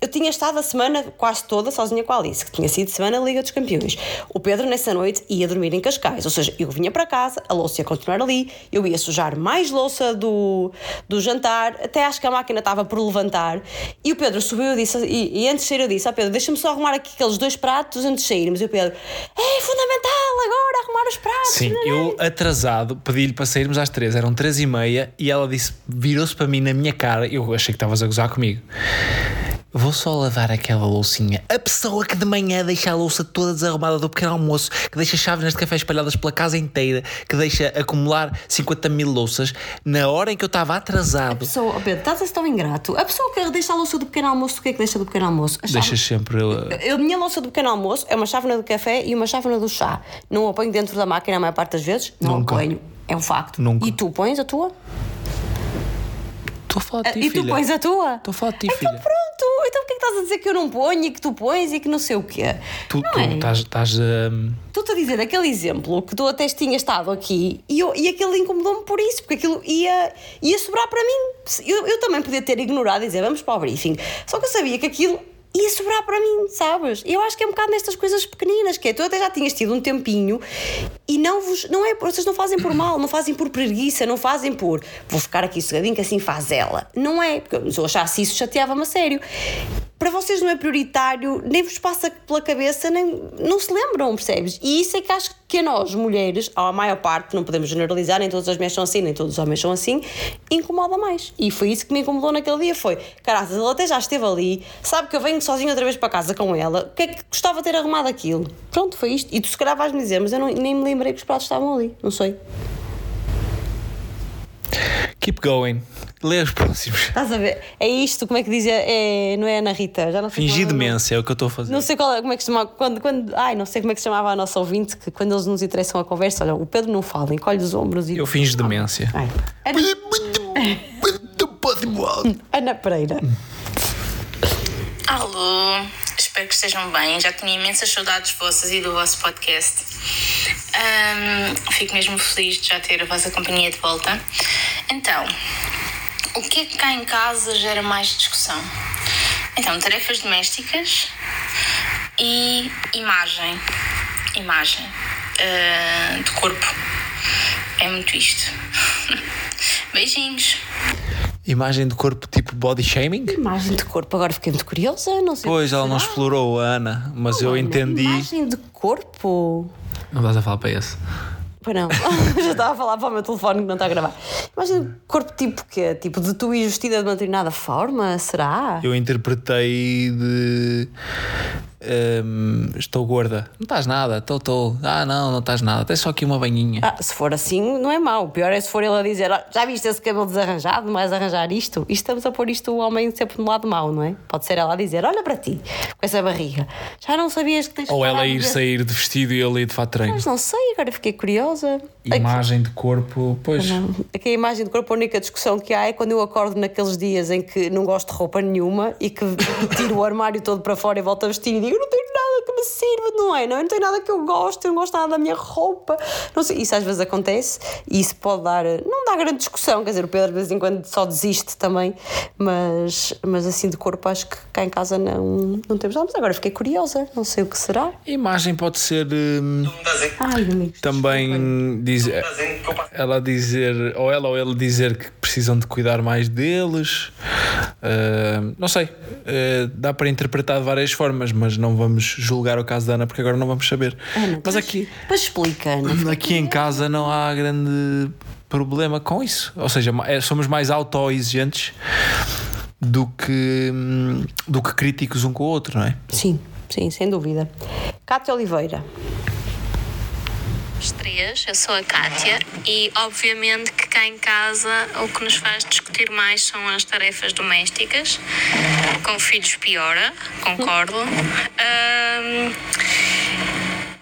eu tinha estado a semana quase toda sozinha com a Alice, que tinha sido semana Liga dos Campeões. O Pedro, nessa noite, ia dormir em Cascais, ou seja, eu vinha para casa, a louça ia continuar ali, eu ia sujar mais louça do, do jantar, até acho que a máquina estava por levantar. E o Pedro subiu disse, e, e antes de sair, eu disse: ah, Pedro, deixa-me só arrumar aqui aqueles dois pratos antes de sairmos. E o Pedro: é fundamental agora arrumar os pratos. Sim, é? eu atrasado pedi-lhe para sairmos às três, eram três e meia, e ela disse, virou-se para mim na minha cara, eu achei que estavas a gozar comigo. Vou só lavar aquela loucinha. A pessoa que de manhã deixa a louça toda desarrumada do pequeno almoço, que deixa chávenas de café espalhadas pela casa inteira, que deixa acumular 50 mil louças, na hora em que eu estava atrasado. A pessoa, oh Pedro, estás a ser tão ingrato. A pessoa que deixa a louça do pequeno almoço, o que é que deixa do pequeno almoço? Deixas sempre. A minha louça do pequeno almoço é uma chávena de café e uma chávena do chá. Não a ponho dentro da máquina a maior parte das vezes? Não Nunca. a ponho. É um facto. Nunca. E tu pões a tua? Estou a falar de ti, e tu filha. pões a tua? Estou a falar de ti, Então filha. pronto, então porquê é que estás a dizer que eu não ponho e que tu pões e que não sei o quê? Tu, não tu é? estás, estás hum, Estou-te a dizer aquele exemplo que tu até tinhas estado aqui e, eu, e aquilo incomodou-me por isso, porque aquilo ia, ia sobrar para mim. Eu, eu também podia ter ignorado e dizer vamos para o briefing. Só que eu sabia que aquilo ia sobrar para mim, sabes? Eu acho que é um bocado nestas coisas pequeninas, que é tu até já tinhas tido um tempinho e não vos. Não é, vocês não fazem por mal, não fazem por preguiça, não fazem por vou ficar aqui sossegadinho que assim faz ela. Não é, porque se eu achasse isso chateava-me a sério. Para vocês não é prioritário, nem vos passa pela cabeça, nem não se lembram, percebes? E isso é que acho que a nós, mulheres, a maior parte, não podemos generalizar, nem todas as mulheres são assim, nem todos os homens são assim, incomoda mais. E foi isso que me incomodou naquele dia, foi, caraças, ele até já esteve ali, sabe que eu venho sozinho outra vez para casa com ela, o que é que gostava de ter arrumado aquilo? Pronto, foi isto. E tu se calhar vais-me dizer, mas eu não- nem me lembrei que os pratos estavam ali, não sei. keep going. Lê os próximos. Estás a ver? É isto, como é que dizia? É, não é Ana Rita? Já não sei Fingir é demência é o que eu estou a fazer. Não sei qual é, como é que se chamava, quando, quando, ai, não sei como é que se chamava a nossa ouvinte, que quando eles nos interessam a conversa, olha, o Pedro não fala, encolhe os ombros e. Eu finjo demência. Ai. Ana, Ana Pereira. Alô, espero que estejam bem. Já tinha imensas saudades vossas e do vosso podcast. Ahm, fico mesmo feliz de já ter a vossa companhia de volta. Então, o que é que cá em casa gera mais discussão? Então, tarefas domésticas e imagem. Imagem do corpo. É muito isto. Beijinhos. Imagem do corpo tipo body shaming? Imagem de corpo, agora fiquei muito curiosa, não sei. o Pois, ela não explorou a Ana, mas eu Ana, entendi. Imagem de corpo? Não estás a falar para esse. Pois não, já estava a falar para o meu telefone que não está a gravar. Imagem de corpo tipo quê? Tipo de tu vestida de uma determinada forma? Será? Eu interpretei de. Hum, estou gorda. Não estás nada, estou, estou. Ah, não, não estás nada. Tem só aqui uma banhinha. Ah, se for assim, não é mau. O pior é se for ele a dizer: "Ah, já viste esse cabelo desarranjado, vais arranjar isto? E estamos a pôr isto o homem sempre no lado mau, não é? Pode ser ela a dizer: olha para ti, com essa barriga. Já não sabias que tens Ou ela de ir ver- sair de vestido e ele ir de fato de treino. Mas não sei, agora fiquei curiosa. Imagem de corpo, pois. Aqui a imagem de corpo, a única discussão que há é quando eu acordo naqueles dias em que não gosto de roupa nenhuma e que tiro o armário todo para fora e volto a vestir e digo: eu não tenho nada que me sirva, não é? Não, eu não tenho nada que eu gosto, eu não gosto nada da minha roupa. Não sei, isso às vezes acontece e isso pode dar. Não dá grande discussão, quer dizer, o Pedro de vez em quando só desiste também, mas, mas assim de corpo acho que cá em casa não, não temos nada. Mas agora fiquei curiosa, não sei o que será. Imagem pode ser hum, Ai, amigos. também dizer, ela dizer, ou ela ou ele dizer que precisam de cuidar mais deles. Ah, não sei, Ah, dá para interpretar de várias formas, mas não vamos julgar o caso da Ana porque agora não vamos saber. Ana, mas aqui, Mas explica, Ana. aqui em casa não há grande problema com isso. Ou seja, é- somos mais auto-exigentes do que, hum, do que críticos um com o outro, não é? Sim, sim, sem dúvida. Cátia Oliveira. Os três, eu sou a Kátia e obviamente cá em casa o que nos faz discutir mais são as tarefas domésticas. Com filhos piora, concordo. Ahm,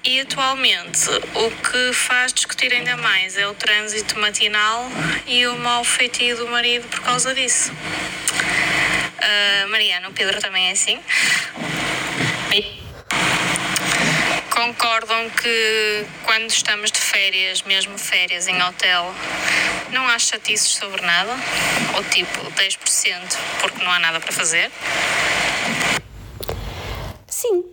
e atualmente o que faz discutir ainda mais é o trânsito matinal e o mau feitio do marido por causa disso. Ah, Mariana, o Pedro também é assim? Concordam que quando estamos de férias, mesmo férias em hotel, não há chatices sobre nada? Ou tipo 10% porque não há nada para fazer? Sim,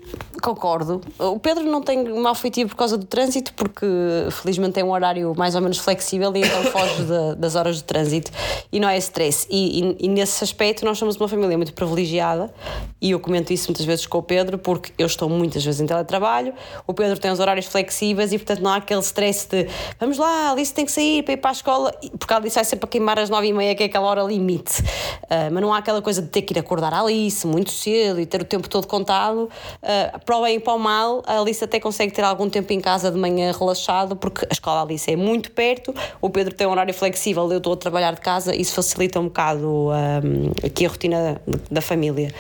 concordo. O Pedro não tem mau feitio por causa do trânsito, porque felizmente tem um horário mais ou menos flexível e então foge da- das horas de trânsito e não é stress. E, e- e nesse aspecto nós somos uma família muito privilegiada e eu comento isso muitas vezes com o Pedro, porque eu estou muitas vezes em teletrabalho, o Pedro tem os horários flexíveis e portanto não há aquele stress de vamos lá, a Alice tem que sair para ir para a escola, e por causa disso vai sempre a queimar às nove e meia, que é aquela hora limite. Ah, mas não há aquela coisa de ter que ir acordar a Alice muito cedo e ter o tempo todo contado. Ah, para o bem e para o mal, a Alice até consegue ter algum tempo em casa de manhã relaxado, porque a escola Alice é muito perto, o Pedro tem um horário flexível, eu estou a trabalhar de casa, isso facilita um bocado ah, aqui a rotina da, da família.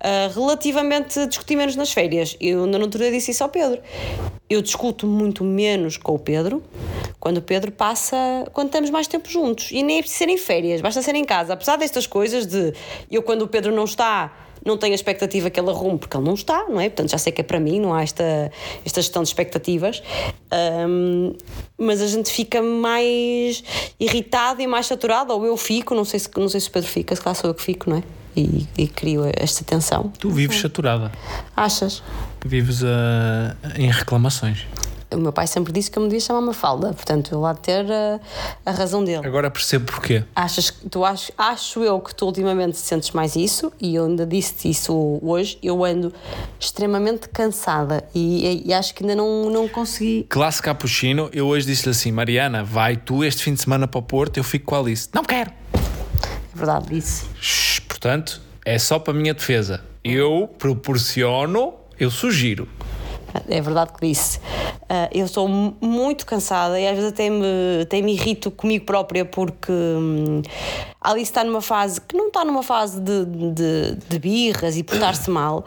Ah, relativamente discutir menos nas férias, eu na natureza disse isso ao Pedro. Eu discuto muito menos com o Pedro quando o Pedro passa, quando estamos mais tempo juntos. E nem é preciso ser em férias, basta ser em casa. Apesar destas coisas de eu, quando o Pedro não está, não tenho a expectativa que ele arrume, porque ele não está, não é? Portanto, já sei que é para mim, não há esta, esta gestão de expectativas. Um, mas a gente fica mais irritado e mais saturado, ou eu fico, não sei se, não sei se o Pedro fica, se calhar sou eu que fico, não é? E, e crio esta tensão. Tu vives saturada. Achas? Vives uh, em reclamações. O meu pai sempre disse que eu me devia chamar Mafalda, portanto eu lá ter a, a razão dele. Agora percebo porquê. Achas que tu acho, acho eu que tu ultimamente sentes mais isso e eu ainda disse isso hoje. Eu ando extremamente cansada e, e acho que ainda não, não consegui. Classe Capuchino, eu hoje disse-lhe assim: Mariana, vai tu este fim de semana para o Porto, eu fico com a Alice. Não quero! É verdade, disse. Portanto, é só para a minha defesa. Eu proporciono, eu sugiro. É verdade que disse. Uh, eu estou muito cansada e às vezes até me, até me irrito comigo própria porque hum, a Alice está numa fase que não está numa fase de, de, de birras e portar-se mal,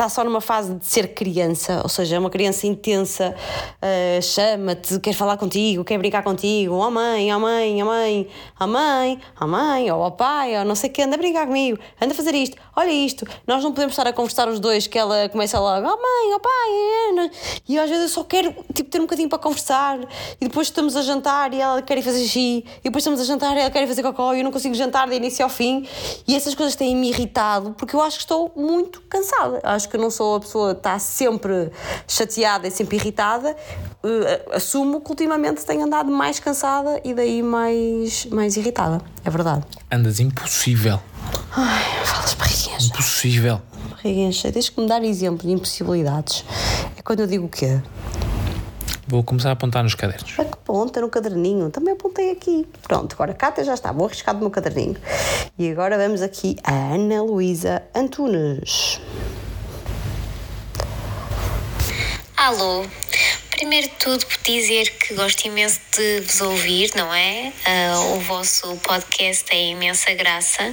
está só numa fase de ser criança, ou seja, é uma criança intensa, uh, chama-te, quer falar contigo, quer brincar contigo, oh mãe, oh mãe, oh mãe, oh mãe, oh mãe, ou oh pai, ou oh, não sei o que, anda a brincar comigo, anda a fazer isto, olha isto, nós não podemos estar a conversar os dois, que ela começa logo, oh mãe, oh pai, e às vezes eu só quero tipo, ter um bocadinho para conversar, e depois estamos a jantar e ela quer ir fazer xixi, e depois estamos a jantar e ela quer ir fazer cocó, e eu não consigo jantar de início ao fim, e essas coisas têm-me irritado, porque eu acho que estou muito cansada, acho que eu não sou a pessoa que está sempre chateada e sempre irritada, uh, assumo que ultimamente tenho andado mais cansada e daí mais, mais irritada. É verdade. Andas impossível. Ai, falas barriguinhas. Impossível. Barriguinhas, tens que me dar exemplo de impossibilidades. É quando eu digo o quê? Vou começar a apontar nos cadernos. A que ponta no caderninho? Também apontei aqui. Pronto, agora Cátia já está. Vou arriscar do meu caderninho. E agora vamos aqui a Ana Luísa Antunes. Alô, primeiro de tudo dizer que gosto imenso de vos ouvir, não é? Uh, o vosso podcast tem imensa graça,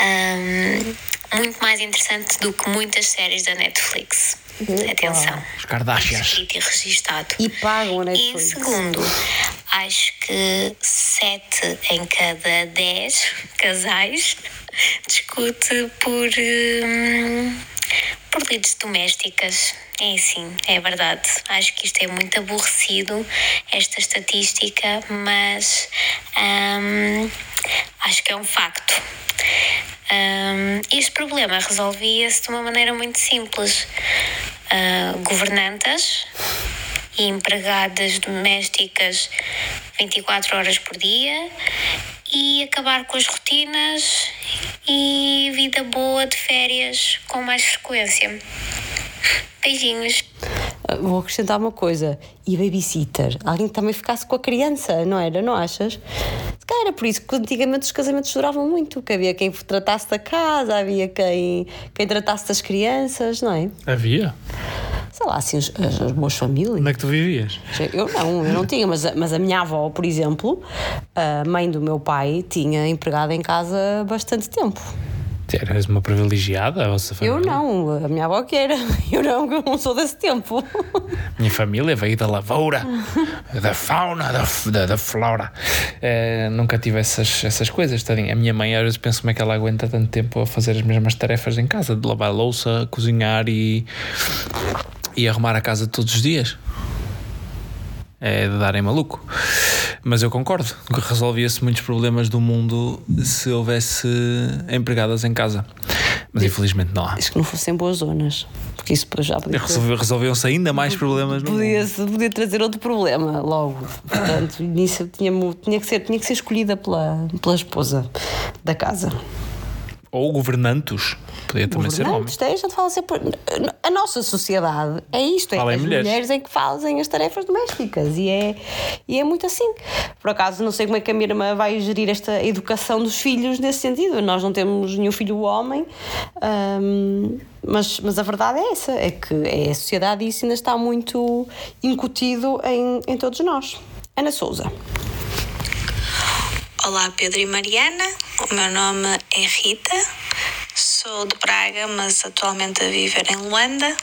um, muito mais interessante do que muitas séries da Netflix. Atenção. Os Kardashians. E registado. E pagam a E em Netflix. segundo, acho que 7 em cada 10 casais discute por, hum, por lides domésticas. É sim, é verdade. Acho que isto é muito aborrecido, esta estatística, mas hum, acho que é um facto. Hum, este problema resolvia-se de uma maneira muito simples. Ah, governantas e empregadas domésticas 24 horas por dia e acabar com as rotinas e vida boa de férias com mais frequência. Beijinhos. Ah, Vou acrescentar uma coisa. E babysitter. Alguém que também ficasse com a criança, não era? Não achas? Se calhar era por isso que antigamente os casamentos duravam muito. Que havia quem tratasse da casa, havia quem, quem tratasse das crianças, não é? Havia? Sei lá, assim, as, as, as boas famílias. Onde é que tu vivias? Eu não, eu não tinha, mas, a- mas a minha avó, por exemplo, a mãe do meu pai, tinha empregada em casa bastante tempo. Eras uma privilegiada, a vossa família? Eu não, a minha avó que era. Eu não, eu não sou desse tempo. Minha família veio da lavoura, da fauna, da, da, da flora. Eh, nunca tive essas, essas coisas, tadinha. A minha mãe, às vezes, penso como é que ela aguenta tanto tempo a fazer as mesmas tarefas em casa, de lavar a louça, cozinhar e, e arrumar a casa todos os dias. É de darem maluco. Mas eu concordo que resolvia-se muitos problemas do mundo se houvesse empregadas em casa. Mas infelizmente não há. Desde que não fossem boas zonas. Porque isso já podia, ter- Resolviam-se ainda mais problemas podia, podia trazer outro problema logo. Portanto, nisso tinha, tinha, que ser, tinha que ser escolhida pela, pela esposa da casa. Ou governantos. Podia também ser homem. Governantes, é, a gente fala sempre. A nossa sociedade é isto: é as mulheres. mulheres. em que fazem as tarefas domésticas e é, e é muito assim. Por acaso, não sei como é que a minha irmã vai gerir esta educação dos filhos nesse sentido. Nós não temos nenhum filho homem, hum, mas, mas a verdade é essa: é que é a sociedade e isso ainda está muito incutido em, em todos nós. Ana Souza. Olá Pedro e Mariana, o meu nome é Rita, sou de Braga, mas atualmente a viver em Luanda.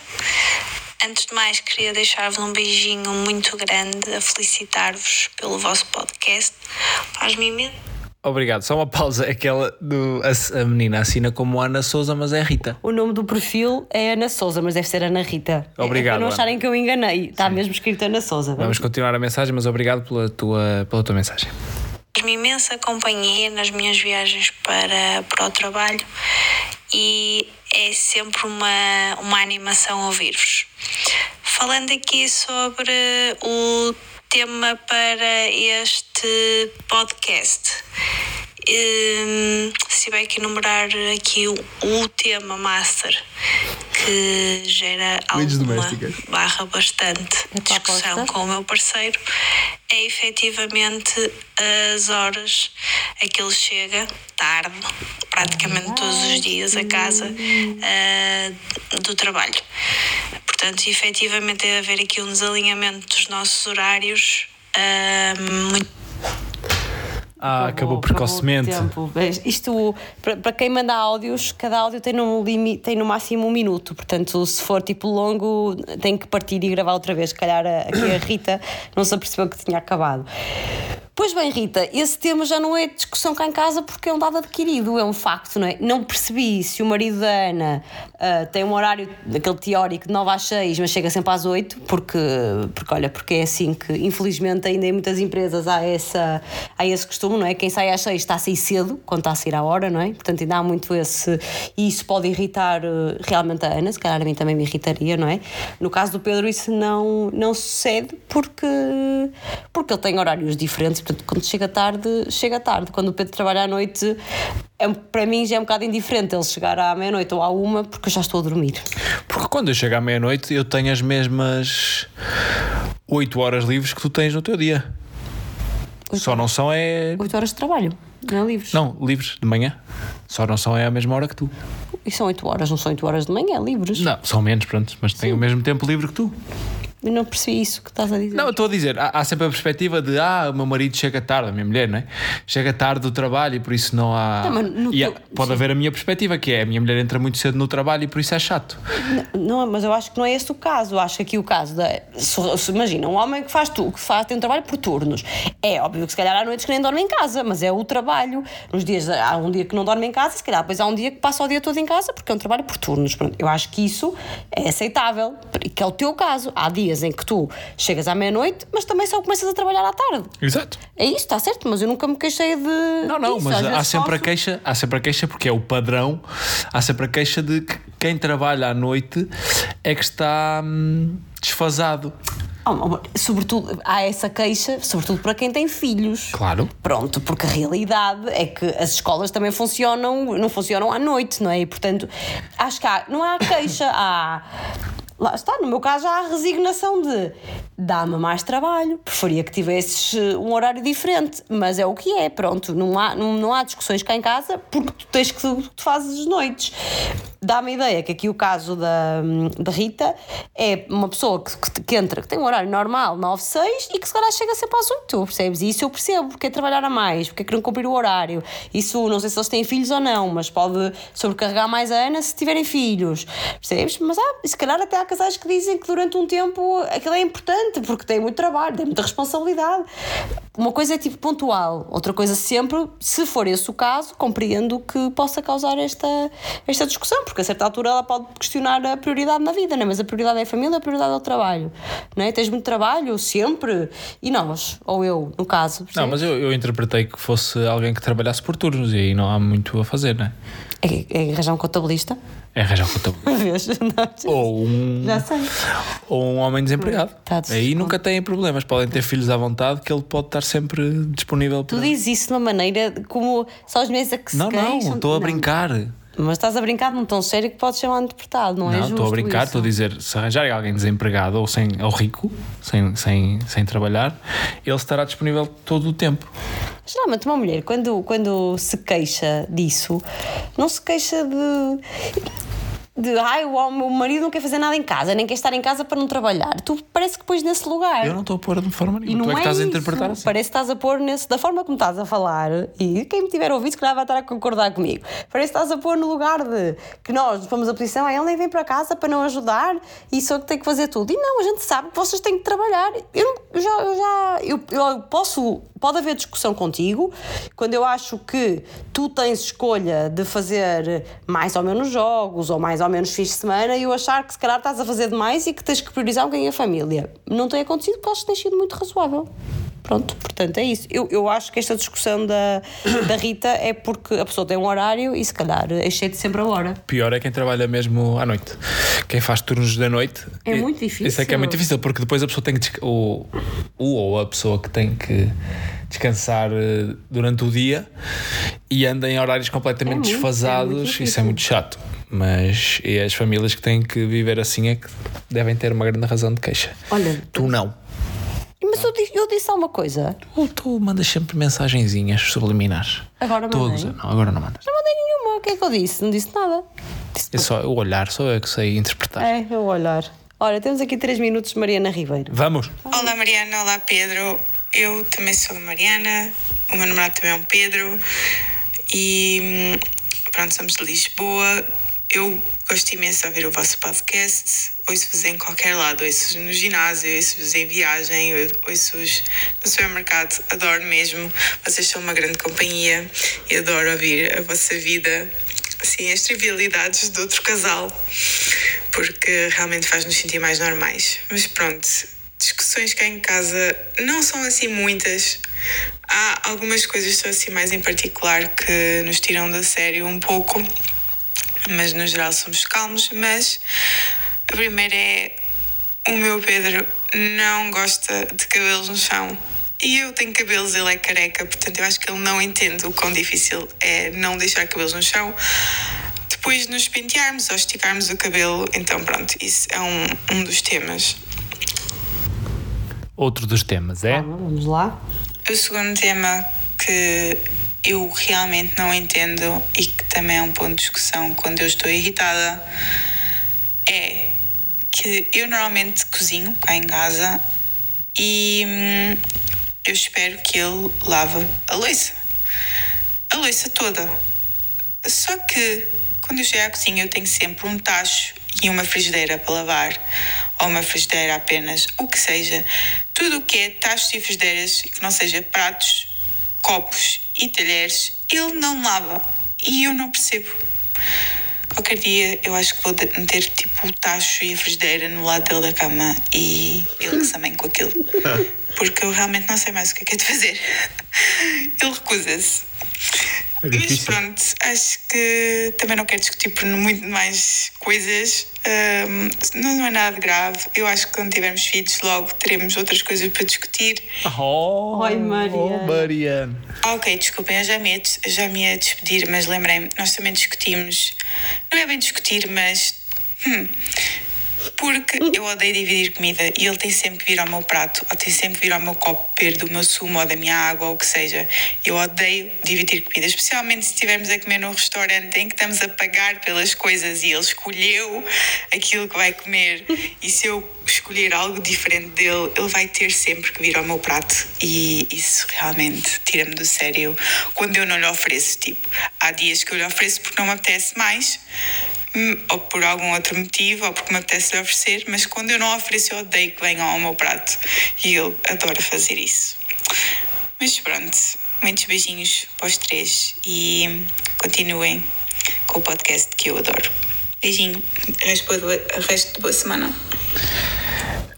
Antes de mais, queria deixar-vos um beijinho muito grande a felicitar-vos pelo vosso podcast. Faz-me imenso. Obrigado. Só uma pausa. Aquela do. A, a menina assina como Ana Souza, mas é Rita. O nome do perfil é Ana Souza, mas deve ser Ana Rita. Obrigado, É para não Ana. acharem que eu enganei. Está mesmo escrito Ana Souza. Vamos continuar a mensagem, mas obrigado pela tua, pela tua mensagem. Faz-me imensa companhia nas minhas viagens para, para o trabalho e é sempre uma, uma animação ouvir-vos. Falando aqui sobre o tema para este podcast, hum, se tiver que enumerar aqui o, o tema master que gera alguma barra bastante É discussão com o meu parceiro é efetivamente as horas a que ele chega tarde, praticamente todos os dias a casa ah, do trabalho. Portanto, efetivamente deve haver aqui um desalinhamento dos nossos horários ah, muito Ah, acabou, precocemente. o tempo. Mas Isto, para, quem manda áudios, cada áudio tem no, limite, tem no máximo um minuto. Portanto, se for tipo longo, tem que partir e gravar outra vez. Se calhar aqui a Rita não se apercebeu que tinha acabado. Pois bem, Rita, esse tema já não é discussão cá em casa porque é um dado adquirido, é um facto, não é? Não percebi se o marido da Ana ah, tem um horário daquele teórico de 9 às 6, mas chega sempre às 8, porque, porque olha, porque é assim que infelizmente ainda em muitas empresas há, essa, há esse costume, não é? Quem sai às 6 está a sair cedo, quando está a sair à hora, não é? Portanto, ainda há muito esse. E isso pode irritar eh, realmente a Ana, se calhar a mim também me irritaria, não é? No caso do Pedro, isso não, não sucede porque, porque ele tem horários diferentes, portanto, quando chega tarde, chega tarde. Quando o Pedro trabalha à noite, é, para mim já é um bocado indiferente ele chegar à meia-noite ou à uma, porque eu já estou a dormir. Porque quando eu chego à meia-noite, eu tenho as mesmas 8 horas livres que tu tens no teu dia. Só não são é. 8 horas de trabalho, não é livres? Não, livres de manhã. Só não são é à mesma hora que tu. E são 8 horas, não são 8 horas de manhã, livres. Não, são menos, pronto, mas têm o mesmo tempo livre que tu. Eu não percebi isso que estás a dizer. Não, eu estou a dizer, há, há sempre a perspectiva de ah, o meu marido chega tarde, a minha mulher, não é? Chega tarde do trabalho e por isso não há. Não, no E há- pode sim. haver a minha perspectiva, que é a minha mulher entra muito cedo no trabalho e por isso é chato. Não, mas eu acho que não é esse o caso. Eu acho que aqui o caso da. Se, se imagina, um homem que faz tu, que faz, tem um trabalho por turnos. É óbvio que se calhar há noites que nem dorme em casa, mas é o trabalho. Nos dias, há um dia que não dorme em casa, se calhar depois há um dia que passa o dia todo em casa porque é um trabalho por turnos. Pronto, eu acho que isso é aceitável, que é o teu caso. Há dias em que tu chegas à meia-noite, mas também só começas a trabalhar à tarde. Exato. É isso, está certo, mas eu nunca me queixei de. Não, não, disso. mas há sempre a queixa, há sempre a queixa porque é o padrão, há sempre a queixa de que quem trabalha à noite é que está hum, desfasado. Oh, amor, sobretudo, há essa queixa, sobretudo para quem tem filhos. Claro. Pronto, porque a realidade é que as escolas também funcionam, não funcionam à noite, não é? E portanto, acho que há, não há queixa, há. Lá está, no meu caso há a resignação de dá-me mais trabalho, preferia que tivesses eh, um horário diferente, mas é o que é, pronto, não há, não, não há discussões cá em casa porque tu tens que tu fazes noites. Dá-me a ideia que aqui o caso da, da Rita é uma pessoa que, que, que entra, que tem um horário normal, 9, 6 e que se calhar chega sempre às 8, percebes? E isso eu percebo, porque é trabalhar a mais, porque é que não cumprir o horário. Isso não sei se eles têm filhos ou não, mas pode sobrecarregar mais a Ana se tiverem filhos, percebes? Mas há, se calhar até há casais que dizem que durante um tempo aquilo é importante, porque tem muito trabalho, tem muita responsabilidade. Uma coisa é tipo pontual, outra coisa sempre, se for esse o caso, compreendo que possa causar esta, esta discussão, porque a certa altura ela pode questionar a prioridade na vida, não é? mas a prioridade é a família, a prioridade é o trabalho. Não é? Tens muito trabalho, sempre, e nós, ou eu, no caso. Não, mas eu, eu interpretei que fosse alguém que trabalhasse por turnos e aí não há muito a fazer, não é? É, é arranjar um contabilista? É arranjar um contabilista. Vês? Não, Ou um, Já sei. ou um homem desempregado. Tá, Aí nunca têm problemas. Podem ter filhos à vontade que ele pode estar sempre disponível Tu para. dizes isso de uma maneira como só os meses a que se Não, não, estou a brincar. Mas estás a brincar de um tom sério que pode ser mal interpretado, não, é Não, justo estou a brincar, estou a dizer, se arranjarem alguém desempregado ou, sem, ou rico, sem, sem, sem trabalhar, ele estará disponível todo o tempo. Geralmente uma mulher, quando, quando se queixa disso, não se queixa de. De ai, o meu marido não quer fazer nada em casa, nem quer estar em casa para não trabalhar. Tu parece que pões nesse lugar. Eu não estou a pôr de forma E nenhuma. não Tu é que estás isso. a interpretar assim. Parece que estás a pôr nesse, da forma como estás a falar, e quem me tiver ouvido, se calhar vai estar a concordar comigo. Parece que estás a pôr no lugar de que nós fomos a posição, ah, ele nem vem para casa para não ajudar e só que tem que fazer tudo. E não, a gente sabe que vocês têm que trabalhar. Eu, eu já, eu já eu, eu posso, pode haver discussão contigo quando eu acho que tu tens escolha de fazer mais ou menos jogos ou mais ou menos fins de semana e eu achar que se calhar estás a fazer demais e que tens que priorizar um ganho a família. Não tem acontecido porque acho que tem sido muito razoável. Pronto, portanto é isso. Eu, eu acho que esta discussão da, da Rita é porque a pessoa tem um horário e se calhar excede sempre a hora. Pior é quem trabalha mesmo à noite. Quem faz turnos da noite. É muito difícil. Isso é que é muito difícil, porque depois a pessoa tem que. O, o ou a pessoa que tem que descansar eh, durante o dia e anda em horários completamente É muito, é desfasados. muito isso é muito chato. Mas e as famílias que têm que viver assim é que devem ter uma grande razão de queixa. Olha, Tu não. Mas eu, disse- eu disse alguma coisa. Ou tu mandas sempre mensagenzinhas subliminares. Agora a mandei. Não, agora não mandas. Não mandei nenhuma. O que é que eu disse? Não disse nada. Disse É só o olhar, só eu que sei interpretar. É, eu olhar. Olha, temos aqui 3 minutos de Mariana Ribeiro. Vamos! Olá Mariana, olá Pedro. Eu também sou a Mariana, o meu namorado também é um Pedro e hum, pronto, somos de Lisboa. Eu gosto imenso de ouvir o vosso podcast, ouço-vos em qualquer lado, ouço-vos no ginásio, ouço-vos em viagem, ou- ouço-vos no supermercado, adoro mesmo. Vocês são uma grande companhia e adoro ouvir a vossa vida, assim, as trivialidades de outro casal porque realmente faz-nos sentir mais normais. Mas pronto, discussões cá em casa não são assim muitas. Há algumas coisas só assim mais em particular que nos tiram da sério um pouco, mas no geral somos calmos. Mas a primeira é o meu Pedro não gosta de cabelos no chão. E eu tenho cabelos, ele é careca, portanto eu acho que ele não entende o quão difícil é não deixar cabelos no chão. Depois nos pentearmos ou esticarmos o cabelo, então pronto, isso é um, um dos temas. Outro dos temas é. Vamos lá. O segundo tema que eu realmente não entendo e que também é um ponto de discussão quando eu estou irritada é que eu normalmente cozinho cá em casa e hum, eu espero que ele lave a louça. A louça toda. Só que quando eu chego à cozinha eu tenho sempre um tacho e uma frigideira para lavar, ou uma frigideira apenas, o que seja. Tudo o que é tachos e frigideiras, que não seja pratos, copos e talheres, ele não lava. E eu não percebo. Qualquer dia eu acho que vou meter tipo o tacho e a frigideira no lado dele da cama e ele que se amém com aquilo. Porque eu realmente não sei mais o que é que é de fazer. Ele recusa-se. Mas difícil. pronto, acho que também não quero discutir por muito mais coisas. Ahm, não é nada de grave. Eu acho que quando tivermos filhos, logo teremos outras coisas para discutir. Oh, Oi, Mariana. Mariana. Ah, ok, desculpem, eu já me, já me ia despedir, mas lembrei-me, nós também discutimos. Não é bem discutir, mas. hum, porque eu odeio dividir comida e ele tem sempre que vir ao meu prato, ou tem sempre que vir ao meu copo beber do meu sumo ou da minha água ou o que seja. Eu odeio dividir comida, especialmente se estivermos a comer num restaurante em que estamos a pagar pelas coisas e ele escolheu aquilo que vai comer. E se eu escolher algo diferente dele, ele vai ter sempre que vir ao meu prato. E isso realmente tira-me do sério quando eu não lhe ofereço. Tipo, há dias que eu lhe ofereço porque não me apetece mais, ou por algum outro motivo, ou porque me apetece lhe oferecer, mas quando eu não ofereço, eu odeio que venham ao meu prato. E ele adora fazer isso. Mas pronto, muitos beijinhos para os três e continuem com o podcast que eu adoro. Beijinho, resto de boa semana.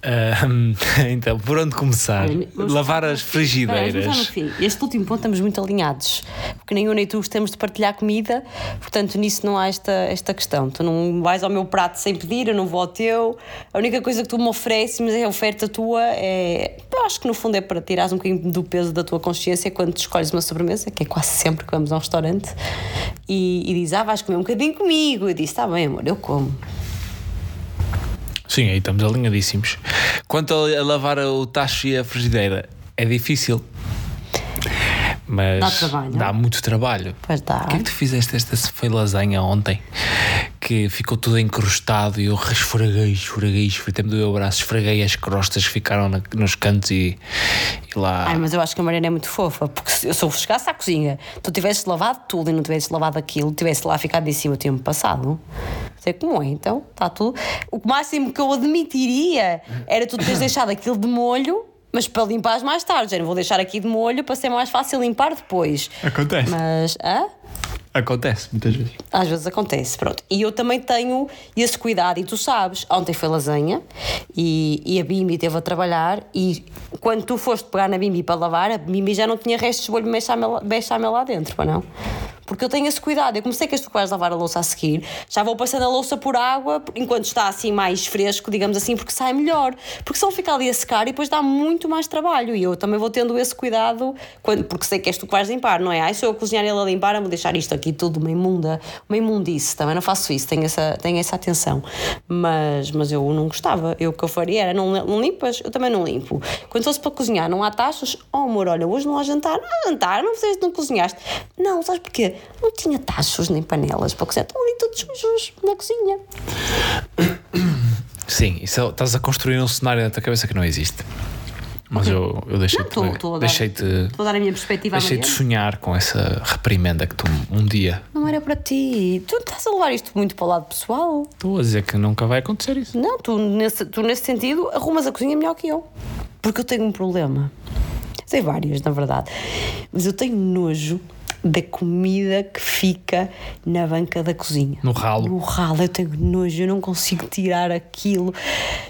Ahm, então, por onde começar? Olha, Lavar as frigideiras. fim. Este último ponto estamos muito alinhados. Porque nem eu nem tu gostamos de partilhar comida, portanto nisso não há esta, esta questão. Tu não vais ao meu prato sem pedir, eu não vou ao teu. A única coisa que tu me ofereces, mas é a oferta tua, é. Eu acho que no fundo é para tirares um bocadinho do peso da tua consciência quando escolhes uma sobremesa, que é quase sempre que vamos a um restaurante, e, e dizes, ah, vais comer um bocadinho comigo. Eu disse, está bem, amor, eu como. Sim, aí estamos alinhadíssimos. Quanto a, lavar o tacho e a frigideira, é difícil. Mas Dá dá muito trabalho. Pois dá. O que é que tu fizeste? Esta foi lasanha ontem. Que ficou tudo encrustado e eu esfreguei, esfreguei, esfreguei, até me doeu o braço, esfreguei as crostas que ficaram na- nos cantos e, e lá. Ai, mas eu acho que a Mariana é muito fofa, porque se eu se eu chegasse à cozinha, tu tivesses lavado tudo e não tivesses lavado aquilo, tivesse lá ficado em cima o tempo passado. Sei como é, então, está tudo. O máximo que eu admitiria era tu teres deixado aquilo de molho, mas para limpares mais tarde. Já não vou deixar aqui de molho para ser mais fácil limpar depois. Acontece. Mas, hã? Acontece muitas vezes. Às vezes acontece, pronto. E eu também tenho esse cuidado, e tu sabes, ontem foi lasanha e, e a Bimbi esteve a trabalhar. E quando tu foste pegar na Bimbi para lavar, a Bimbi já não tinha restos de molho bechamel, bechamel lá dentro, para não? Porque eu tenho esse cuidado. Eu comecei que que vais lavar a louça a seguir, já vou passando a louça por água enquanto está assim mais fresco, digamos assim, porque sai melhor. Porque senão fica ali a secar e depois dá muito mais trabalho. E eu também vou tendo esse cuidado, quando, porque sei que és tu que vais limpar, não é? Ai, se eu cozinhar e ele a limpar, eu vou deixar isto aqui tudo uma imunda, uma imundice. Também não faço isso, tenho essa, tenho essa atenção. Mas, mas eu não gostava. Eu o que eu faria era, não, não limpas? Eu também não limpo. Quando fosse para cozinhar, não há tachos? Oh amor, olha, hoje não há jantar. Não há jantar, não fizeste, não cozinhaste. Não, sabes porquê? Não tinha tachos nem panelas para cozinhar. Estão ali todos sujos na cozinha. Sim, isso é- estás a construir um cenário na tua cabeça que não existe. Mas eu, eu deixei-te estou- estou a dar- a dar a minha perspectiva deixei-te sonhar com essa reprimenda que tu um dia. Não era para ti. Tu estás a levar isto muito para o lado pessoal. Estou a dizer que nunca vai acontecer isso. Não, tu nesse, tu nesse sentido arrumas a cozinha melhor que eu. Porque eu tenho um problema. Sei vários, na verdade. Mas eu tenho nojo da comida que fica na banca da cozinha. No ralo. No ralo, eu tenho nojo, eu não consigo tirar aquilo.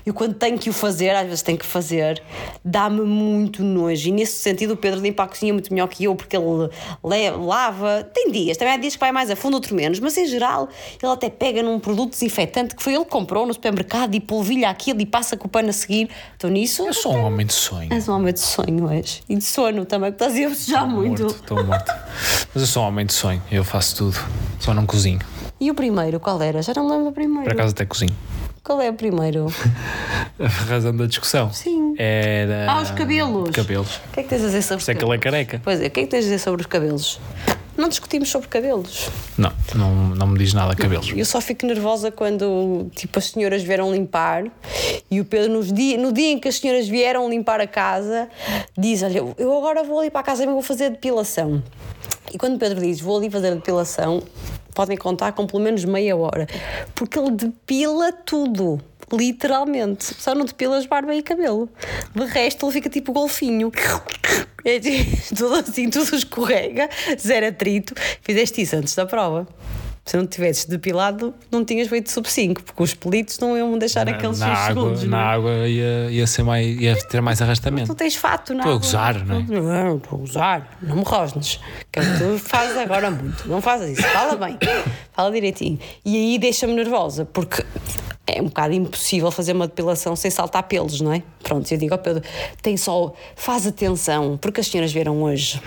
Eu quando tenho que o fazer, às vezes tenho que fazer, dá-me muito nojo. E nesse sentido o Pedro limpa a cozinha muito melhor que eu, porque ele le- lava. Tem dias, também há dias que vai mais a fundo, outro menos, mas em geral ele até pega num produto desinfetante que foi ele que comprou no supermercado e polvilha aquilo e passa com o pano a seguir. Estou nisso. Eu sou um homem de sonho. És um homem de sonho hoje. E de sono também, que estás a bocejar muito. Morto, estou morto. Mas eu sou um homem de sonho, eu faço tudo. Só não cozinho. E o primeiro, qual era? Já não me lembro do primeiro. Por acaso até cozinho. Qual é o primeiro? A razão da discussão Sim. era. Ah, os cabelos. Cabelos. O que é que tens a dizer sobre os Por isso é que ele é careca. Pois é, o que é que tens a dizer sobre os cabelos? Não discutimos sobre cabelos. Não, não, não me diz nada cabelos. Eu só fico nervosa quando tipo, as senhoras vieram limpar e o Pedro, nos dia, no dia em que as senhoras vieram limpar a casa, diz: Olha, eu agora vou ali para a casa e vou fazer a depilação. E quando Pedro diz: Vou ali fazer a depilação, podem contar com pelo menos meia hora, porque ele depila tudo. Literalmente, só não depilas barba e cabelo. De resto, ele fica tipo golfinho. É tudo assim, tudo escorrega, zero atrito. Fizeste isso antes da prova. Se não tivesses depilado, não tinhas feito sub 5, porque os pelitos não iam deixar aqueles na 6 água, segundos. na não é? água ia, ia, ser mais, ia ter mais Tu arrastamento. tens fato, não Estou a gozar, não é? Não, estou a gozar. Não me rosnes. Que é que tu fazes agora muito. Não fazes isso. Fala bem. Fala direitinho. E aí deixa-me nervosa, porque é um bocado impossível fazer uma depilação sem saltar pelos, não é? Pronto, eu digo ao Pedro, tem só, faz atenção, porque as senhoras vieram hoje.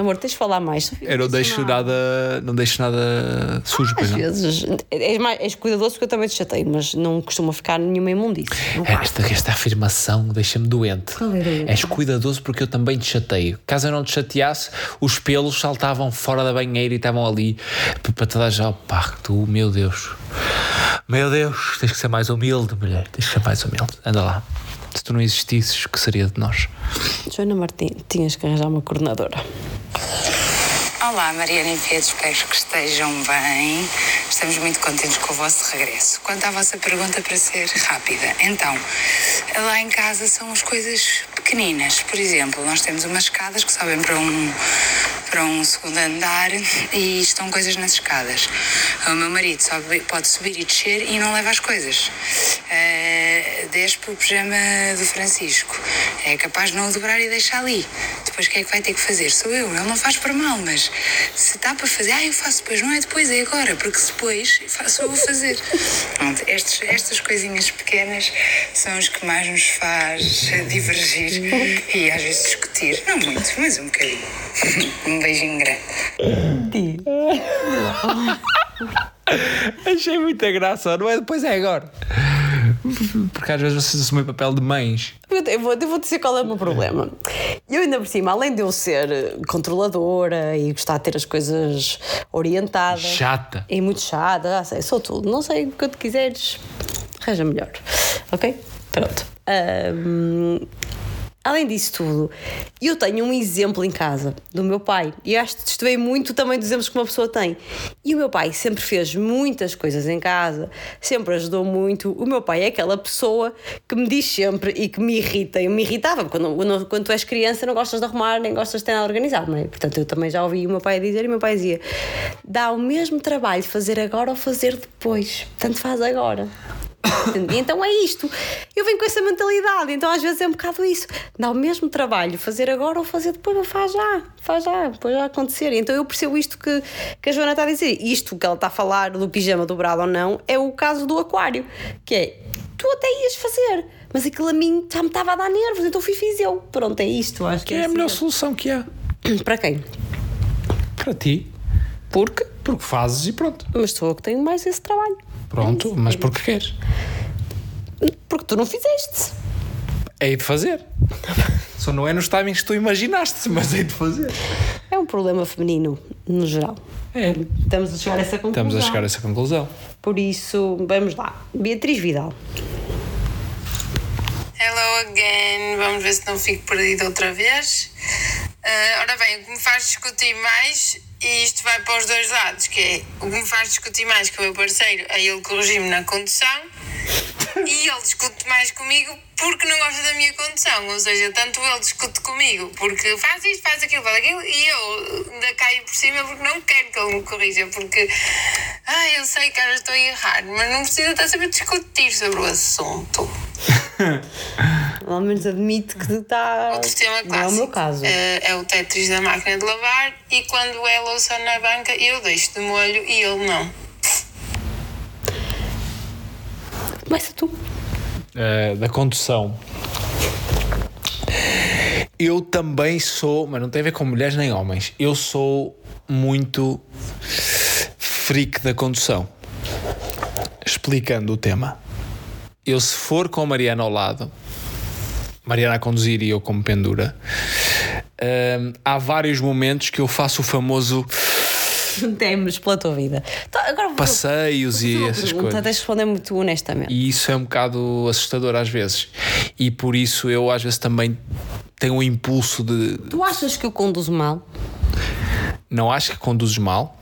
Amor, tens de falar mais. Eu não deixo nada, não deixo nada sujo, Às não. vezes és, mais, és cuidadoso porque eu também te chatei, mas não costuma ficar nenhuma imundice. Não faz. Esta, esta afirmação deixa-me doente. Qual é? És cuidadoso porque eu também te chateio. Caso eu não te chateasse, os pelos saltavam fora da banheira e estavam ali para te dar já. Pá, tu, meu Deus. Meu Deus, tens que ser mais humilde, mulher. Tens que ser mais humilde. Anda lá. Se tu não existisses, o que seria de nós? Joana Martins, tinhas que arranjar uma coordenadora. Olá, Mariana e Pedro, espero que estejam bem. Estamos muito contentes com o vosso regresso. Quanto à vossa pergunta, para ser rápida, então, lá em casa são as coisas pequeninas. Por exemplo, nós temos umas escadas que sobem para um, para um segundo andar e estão coisas nas escadas. O meu marido sobe- pode subir e descer e não leva as coisas. Uh, despe o pijama do Francisco. É capaz de não o dobrar e deixar ali. Depois quem é que vai ter que fazer? Sou eu. Ele não faz por mal, mas se está para fazer, ah, eu faço depois, não é depois, é agora, porque se depois faço, eu vou fazer. Pronto, estes, estas coisinhas pequenas são as que mais nos faz divergir e às vezes discutir. Não muito, mas um bocadinho. Um beijinho grande. Achei muita graça, não é? Depois é agora. Porque às vezes vocês assumem papel de mães. Eu, vou, eu vou dizer qual é o meu problema. Eu, ainda por cima, além de eu ser eh, controladora e gostar de ter as coisas orientadas. Chata. E muito chata, já sei, sou tudo. Não sei o que tu quiseres, arranja melhor. Ok? Pronto. Ahm, além disso tudo, eu tenho um exemplo em casa do meu pai. E acho que vem muito também dos exemplos que uma pessoa tem. E o meu pai sempre fez muitas coisas em casa, sempre ajudou muito. O meu pai é aquela pessoa que me diz sempre e que me irrita. Eu me irritava quando, quando, quando tu és criança, não gostas de arrumar nem gostas de ter nada organizado, não é? Portanto, eu também já ouvi o meu pai dizer e o meu pai dizia: dá o mesmo trabalho fazer agora ou fazer depois. Tanto faz agora. Entendi? Então é isto. Eu venho com essa mentalidade, então às vezes é um bocado isso. Dá o mesmo trabalho fazer agora ou fazer depois, ou faz já, faz já, depois já acontecer. Então eu percebo isto que, que a Joana está a dizer. Isto que ela está a falar do pijama dobrado ou não é o caso do aquário, que é tu até ias fazer, mas aquilo a mim já me estava a dar nervos, então fui fiz eu. Pronto, é isto. Acho que Que é a assim. melhor solução que há. Para quem? Para ti. Porque? Porque fazes e pronto. Mas sou eu que tenho mais esse trabalho. Pronto, mas porque queres. Porque tu não fizeste. Hei de fazer. Só não é nos timings que tu imaginaste, mas hei de fazer. É um problema feminino, no geral. É. Estamos a chegar a essa conclusão. Estamos a chegar a essa conclusão. Por isso, vamos lá. Beatriz Vidal. Hello again, vamos ver se não fico perdido outra vez. Ah, ora bem, o que me faz discutir mais, e isto vai para os dois lados, que é o que me faz discutir mais com o meu parceiro é ele corrigir-me na condução e ele discute mais comigo porque não gosta da minha condução. Ou seja, tanto ele discute comigo porque faz isto, faz aquilo, faz aquilo, e eu ainda caio por cima porque não quero que ele me corrija, porque ah, eu sei que eu estou a errar, mas não precisa estar sempre a discutir sobre o assunto. Ao menos admite que está. Outro tema Não é o clássico meu caso. eh, é o Tetris da máquina de lavar e quando é louça na banca eu deixo de molho e ele não. Começa tu. Uh, da condução. Eu também sou, mas não tem a ver com mulheres nem homens. Eu sou muito freak da condução. Explicando o tema. Eu, se for com a Mariana ao lado, Mariana a conduzir e eu como pendura, há vários momentos que eu faço o famoso Temes pela tua vida. Então, agora passeios e essas pergunta, coisas. Tens de responder muito honestamente. E isso é um bocado assustador às vezes. E por isso eu às vezes também tenho um impulso de. Tu achas que eu conduzo mal? Não acho que conduzes mal.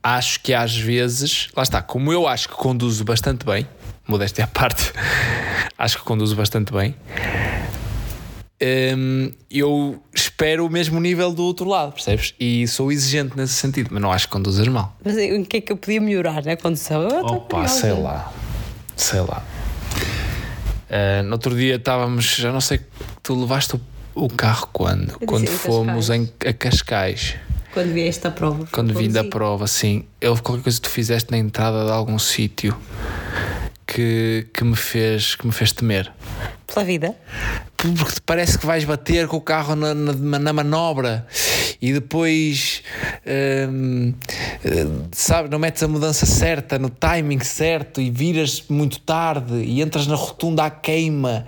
Acho que às vezes. Lá está, como eu acho que conduzo bastante bem, modéstia à parte, acho que conduzo bastante bem. hum, eu espero o mesmo nível do outro lado, percebes? E sou exigente nesse sentido, mas não acho que conduzas mal. Mas em que é que eu podia melhorar na condução? Eu Opa, sei lá. Sei lá. Ah, no outro dia estávamos, já não sei, tu levaste o, o carro quando? quando fomos Cascais. em, a Cascais. Quando vi esta prova. Quando vim da prova, sim. Houve qualquer coisa que tu fizeste na entrada de algum sítio que, que, me fez, que me fez temer. Pela vida. Porque te parece que vais bater com o carro na, na, na manobra e depois, hum, sabe, não metes a mudança certa, no timing certo e viras muito tarde e entras na rotunda à queima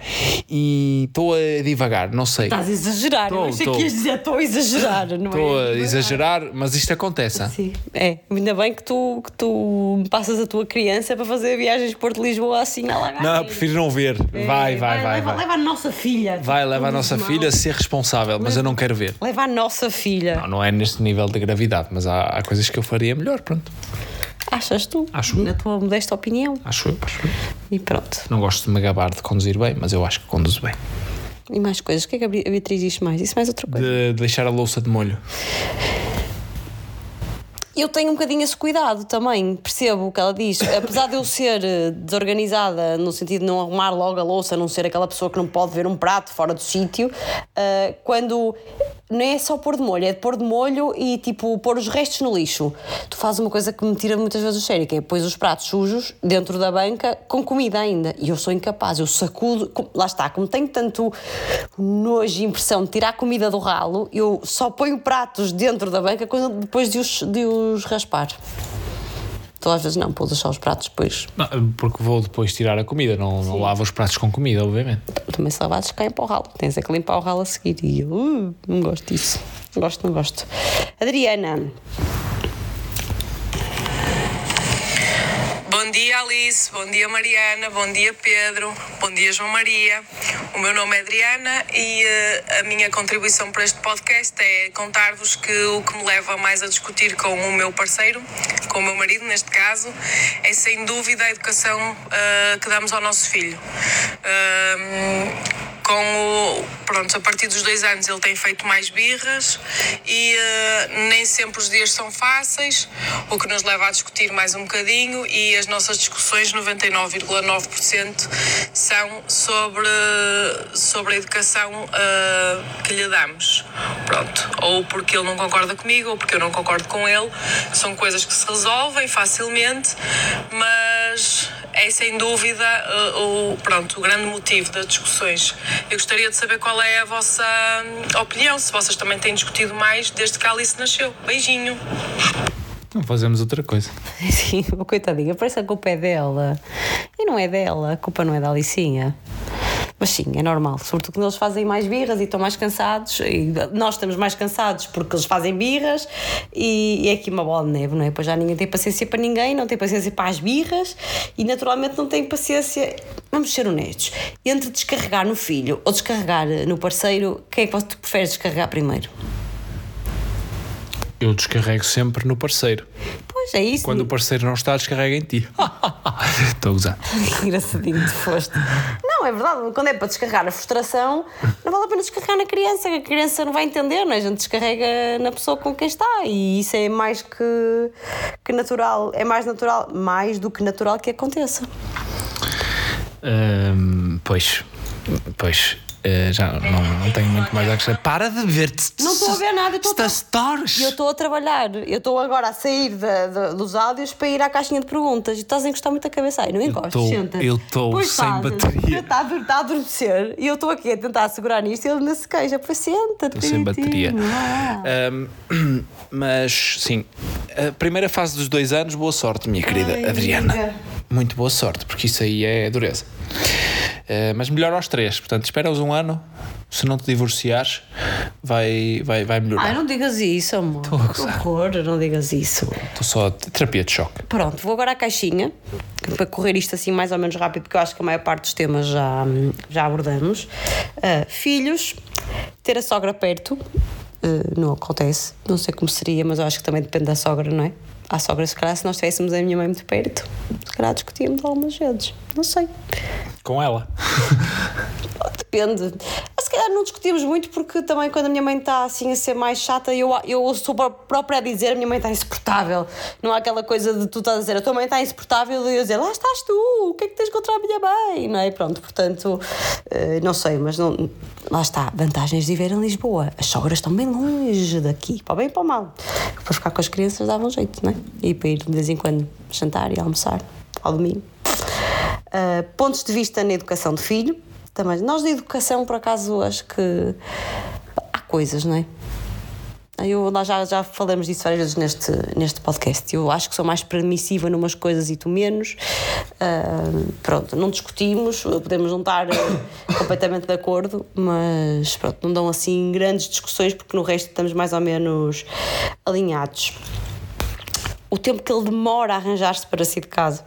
e estou a divagar, não sei. Estás a exagerar. Tô, eu achei tô. que ias dizer estou a exagerar, não Estou é? a exagerar, mas isto acontece. Sim, é. Ainda bem que tu, que tu passas a tua criança para fazer viagens de Porto de Lisboa assim na. Não, prefiro não ver. Vai, vai, vai. É, leva, vai. leva a nossa filha. Vai, leva a nossa Conduz filha a mal. ser responsável, mas eu não quero ver. Leva a nossa filha. Não, não é neste nível de gravidade, mas há, há coisas que eu faria melhor, pronto. Achas tu? Acho eu. Na tua modesta opinião. Acho eu, acho eu. E pronto. Não gosto de me gabar de conduzir bem, mas eu acho que conduzo bem. E mais coisas. O que é que a Be- a Beatriz diz mais? Isso mais outra coisa. De deixar a louça de molho. Eu tenho um bocadinho esse cuidado também, percebo o que ela diz. Apesar de eu ser eh, desorganizada, no sentido de não arrumar logo a louça, não ser aquela pessoa que não pode ver um prato fora do sítio, eh, quando. Não é só pôr de molho, é de pôr de molho e tipo pôr os restos no lixo. Tu fazes uma coisa que me tira muitas vezes o sério, que é pôs os pratos sujos dentro da banca com comida ainda. E eu sou incapaz, eu sacudo. Lá está, como tenho tanto nojo e impressão de tirar comida do ralo, eu só ponho pratos dentro da banca depois de os, de os raspar. Tu às vezes não, pôs só os pratos depois. Não, porque vou depois tirar a comida, não, não lavo os pratos com comida, obviamente. Também se lavados caem para o ralo. Tens é que limpar o ralo a seguir. E eu uh, não gosto disso. Gosto, não gosto. Adriana, Bom dia Alice, bom dia Mariana, bom dia Pedro, bom dia João Maria. O meu nome é Adriana e eh, a minha contribuição para este podcast é contar-vos que o que me leva mais a discutir com o meu parceiro, com o meu marido neste caso, é sem dúvida a educação eh, que damos ao nosso filho. Ahm, com o, pronto, a partir dos dois anos ele tem feito mais birras e eh, nem sempre os dias são fáceis, o que nos leva a discutir mais um bocadinho e as nossas discussões, 99,9% são sobre, sobre a educação eh, que lhe damos. Pronto, ou porque ele não concorda comigo ou porque eu não concordo com ele, são coisas que se resolvem facilmente, mas é sem dúvida uh, o, pronto, o grande motivo das discussões. Eu gostaria de saber qual é a vossa hum, opinião, se vocês também têm discutido mais desde que a Alice nasceu. Beijinho! Não fazemos outra coisa. sim, coitadinha, parece que a culpa é dela. E não é dela, a culpa não é da Alicinha. Mas sim, é normal, sobretudo quando eles fazem mais birras e estão mais cansados, e nós estamos mais cansados porque eles fazem birras, e, é aqui uma bola de neve, não é? Pois já ninguém tem paciência para ninguém, não tem paciência para as birras, e naturalmente não tem paciência, vamos ser honestos, entre descarregar no filho ou descarregar no parceiro, quem é que tu preferes descarregar primeiro? Eu descarrego sempre no parceiro. Pois é isso. Quando o parceiro não está, descarrega em ti. Estou a usar. Que engraçadinho tu foste. Não, é verdade. Quando é para descarregar a frustração, não vale a pena descarregar na criança, que a criança não vai entender, não é? A gente descarrega na pessoa com quem está e isso é mais que, que natural. É mais natural, mais do que natural que aconteça. Hum, pois, pois. Eh, já não, não tenho muito mais a acrescentar. Para de ver-te. Não estou a ver nada, estou a-. E eu estou a trabalhar, eu estou agora a sair da- da- dos áudios para ir à caixinha de perguntas e estás a encostar muito a cabeça aí, não encostas? Senta. eu Pois sem bateria. Está a, está a adormecer e eu estou aqui a tentar segurar nisto e ele ainda se queixa. Pois senta-te. Estou sem bateria. vá. Hum, mas, sim, a primeira fase dos dois anos, boa sorte, minha querida Ai, Adriana. amiga. Muito boa sorte, porque isso aí é dureza. Eh, mas melhor aos três, portanto, espera-os um ano. Se não te divorciares, vai, vai, vai melhorar. Ai, não digas isso, amor. Que horror, não digas isso. Estou só terapia de choque. Pronto, vou agora à caixinha para correr isto assim mais ou menos rápido, porque eu acho que a maior parte dos temas já, já abordamos. Ah, filhos, ter a sogra perto, ah, não acontece, não sei como seria, mas eu acho que também depende da sogra, não é? A sogra, se calhar, se nós tivéssemos a minha mãe muito perto, se calhar discutíamos algumas vezes, não sei. Com ela. Depende. Se calhar não discutimos muito porque também quando a minha mãe está assim a ser mais chata, eu, eu sou própria a dizer a minha mãe está insuportável. Não há aquela coisa de tu estás a dizer a tua mãe está insuportável e eu dizer lá estás tu, o que é que tens contra a minha mãe? Não é? Pronto, portanto, eh, não sei, mas não, lá está. Vantagens de viver em Lisboa. As sogras estão bem longe daqui, para o bem e para o mal. Para ficar com as crianças dava um jeito, não é? E para ir de vez em quando jantar e almoçar ao domingo. Uh, pontos de vista na educação de filho. Também. Nós, da educação, por acaso, acho que há coisas, não é? Eu, nós já, já falamos disso várias vezes neste, neste podcast. Eu acho que sou mais permissiva numas coisas e tu menos. Uh, pronto, não discutimos, podemos não estar completamente de acordo, mas pronto, não dão assim grandes discussões porque no resto estamos mais ou menos alinhados. O tempo que ele demora a arranjar-se para sair de casa.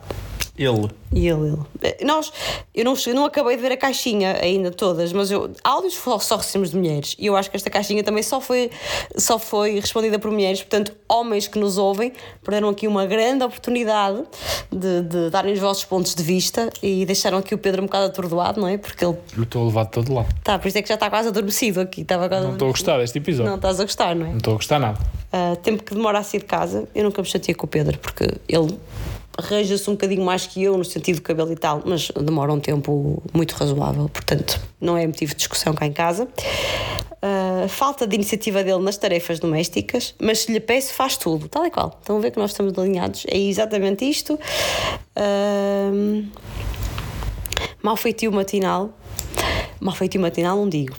Ele. E ele, ele. Nós, eu não, eu não acabei de ver a caixinha ainda todas, mas eu, áudios só, recebemos de mulheres e eu acho que esta caixinha também só foi, só foi respondida por mulheres, portanto, homens que nos ouvem perderam aqui uma grande oportunidade de, de darem os vossos pontos de vista e deixaram aqui o Pedro um bocado atordoado, não é? Porque ele Eu estou a levar de todo lado. tá, por isso é que já está quase adormecido aqui. Estava quase Não estou a gostar deste episódio. Não estás a gostar, não é? Não estou a gostar nada. Uh, tempo que demora a sair de casa, eu nunca me chateei com o Pedro, porque ele arranja-se um bocadinho mais que eu no sentido do cabelo e tal, mas demora um tempo muito razoável, portanto não é motivo de discussão cá em casa. Uh, falta de iniciativa dele nas tarefas domésticas, mas se lhe peço, faz tudo, tal e qual. Estão a ver que nós estamos alinhados. É exatamente isto. Uh, mal feitio matinal. Mal feitio matinal, não digo.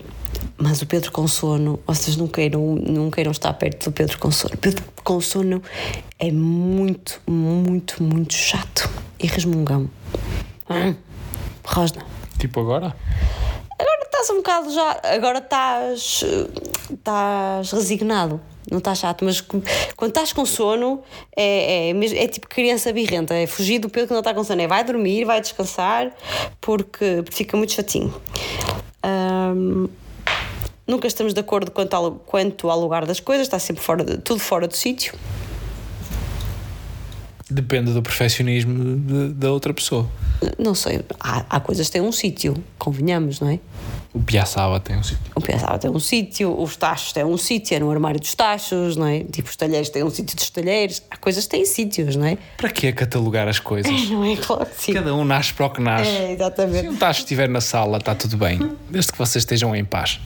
Mas o Pedro com sono, vocês não queiram, não queiram estar perto do Pedro com sono. Pedro com sono é muito, muito, muito chato e resmungão. Hum, Rosna. Tipo agora? Agora estás um bocado já. Agora estás. estás resignado. Não estás chato, mas quando estás com sono é, é, é tipo criança birrenta, é fugir do peso quando está com sono. É vai dormir, vai descansar, porque, porque fica muito chatinho. Ahm, nunca estamos de acordo quanto ao, quanto ao lugar das coisas, está sempre fora de- tudo fora do sítio. Depende do perfeccionismo de- da outra pessoa. Não sei, há, há coisas que têm um sítio, convenhamos, não é? O Piaçaba tem um sítio. O pensava tem um sítio, os tachos têm um sítio, é no armário dos tachos, não é? Tipo, os talheres têm um sítio dos talheres. Há coisas que têm sítios, não é? Para que catalogar as coisas? Não é? Claro que sim. Cada um nasce para o que nasce. É, Se exatamente. um tacho estiver na sala, está tudo bem. Desde que vocês estejam em paz.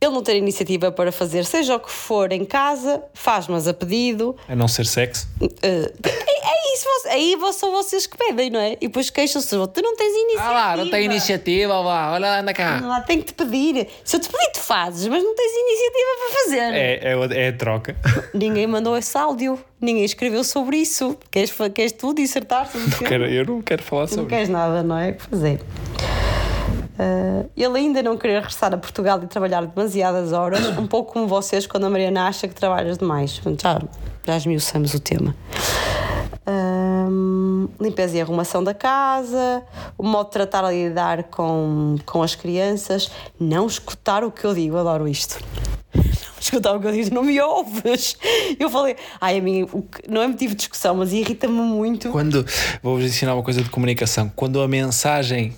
Ele não ter iniciativa para fazer seja o que for em casa, faz, mas a pedido. A não ser sexo. Eh, é, é isso, aí são vocês que pedem, não é? E depois queixam-se, tu não tens iniciativa. Ah lá, não tem iniciativa, olha lá, anda cá. Lá tem que te pedir. Se eu te pedir, tu fazes, mas não tens iniciativa para fazer. É, é, é a troca. Ninguém mandou esse áudio, ninguém escreveu sobre isso. Queres, queres tu dissertar sobre o Quero- eu não quero falar Tu não sobre queres nada, não é? Pois Ah, ele ainda não querer regressar a Portugal e trabalhar demasiadas horas, um pouco como vocês quando a Mariana acha que trabalhas demais. Já, já esmiuçamos o tema. Ahm, limpeza e arrumação da casa, o modo de tratar e lidar com, com as crianças, não escutar o que eu digo, adoro isto. Não escutar o que eu digo, não me ouves. Eu falei, ai, a mim, o que- não é motivo de discussão, mas irrita-me muito. Quando vou-vos ensinar uma coisa de comunicação, quando a mensagem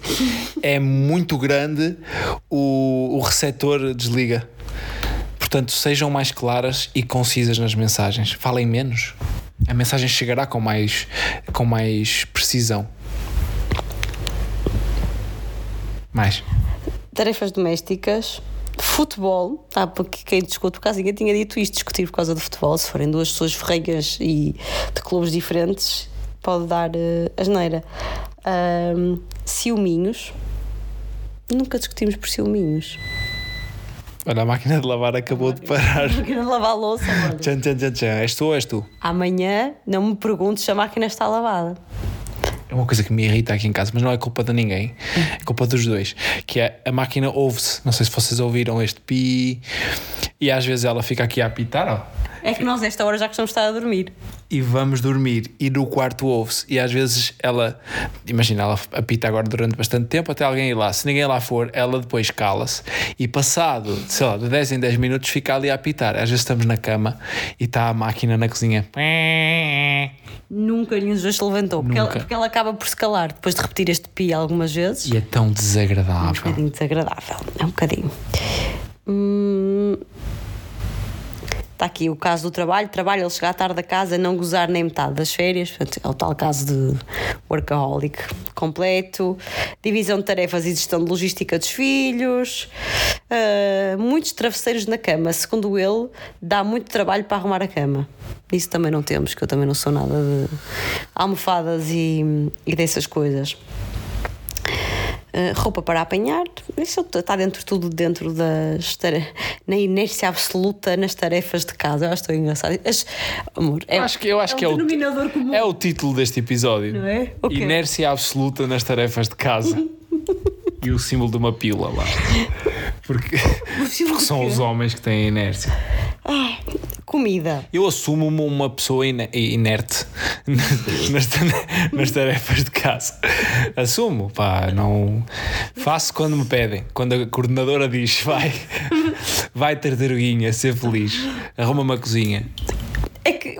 é muito grande, o, o receptor desliga. Portanto, sejam mais claras e concisas nas mensagens. Falem menos. A mensagem chegará com mais, com mais precisão. Mais. tarefas domésticas, futebol, ah, porque quem discute, por causa ninguém tinha dito isto, discutir por causa do futebol, se forem duas pessoas ferreiras e de clubes diferentes, pode dar uh, asneira. Ahm, ciúminhos, nunca discutimos por ciúminhos. Olha, a máquina de lavar acabou de parar. Não quero lavar a louça, mano. Tchan, tchan, tchan, tchan. És tu ou és tu? Amanhã não me perguntes se a máquina está lavada. É uma coisa que me irrita aqui em casa, mas não é culpa de ninguém, é culpa dos dois. Que é a máquina ouve-se. Não sei se vocês ouviram este pi, e às vezes ela fica aqui a apitar, ó. É que nós, esta hora, já costumamos estar a dormir. E vamos dormir, e no quarto ouve-se, e às vezes ela, imagina, ela apita agora durante bastante tempo até alguém ir lá. Se ninguém lá for, ela depois cala-se, e passado, sei lá, de 10 em 10 minutos fica ali a apitar. Às vezes estamos na cama e está a máquina na cozinha. Nunca nenhum dos dois se levantou, porque ela, porque ela acaba por se calar depois de repetir este pi algumas vezes. E é tão É um desagradável. bocadinho desagradável. É um bocadinho. Hum, Está aqui o caso do trabalho. Trabalho, ele chegar tarde da casa, não gozar nem metade das férias. Portanto, é o tal caso de workaholic completo. Divisão de tarefas e gestão de logística dos filhos. Ah, muitos travesseiros na cama. Segundo ele, dá muito trabalho para arrumar a cama. Isso também não temos, que eu também não sou nada de almofadas e, e dessas coisas. Uh, roupa para apanhar, isso está dentro tudo dentro das na inércia absoluta nas tarefas de casa. Eu acho tão engraçado. As- amor, é, Eu acho que, eu acho é que é, um o, denominador comum. é o título deste episódio. Não é? O quê? Inércia absoluta nas tarefas de casa. e o símbolo de uma pila lá. Porque, porque são os homens que têm inércia. Comida. Eu assumo-me uma pessoa ine- inerte nas, tarefas de casa. Assumo, pá, não. Faço quando me pedem. Quando a coordenadora diz vai, vai tartaruguinha, ser feliz, arruma-me a cozinha.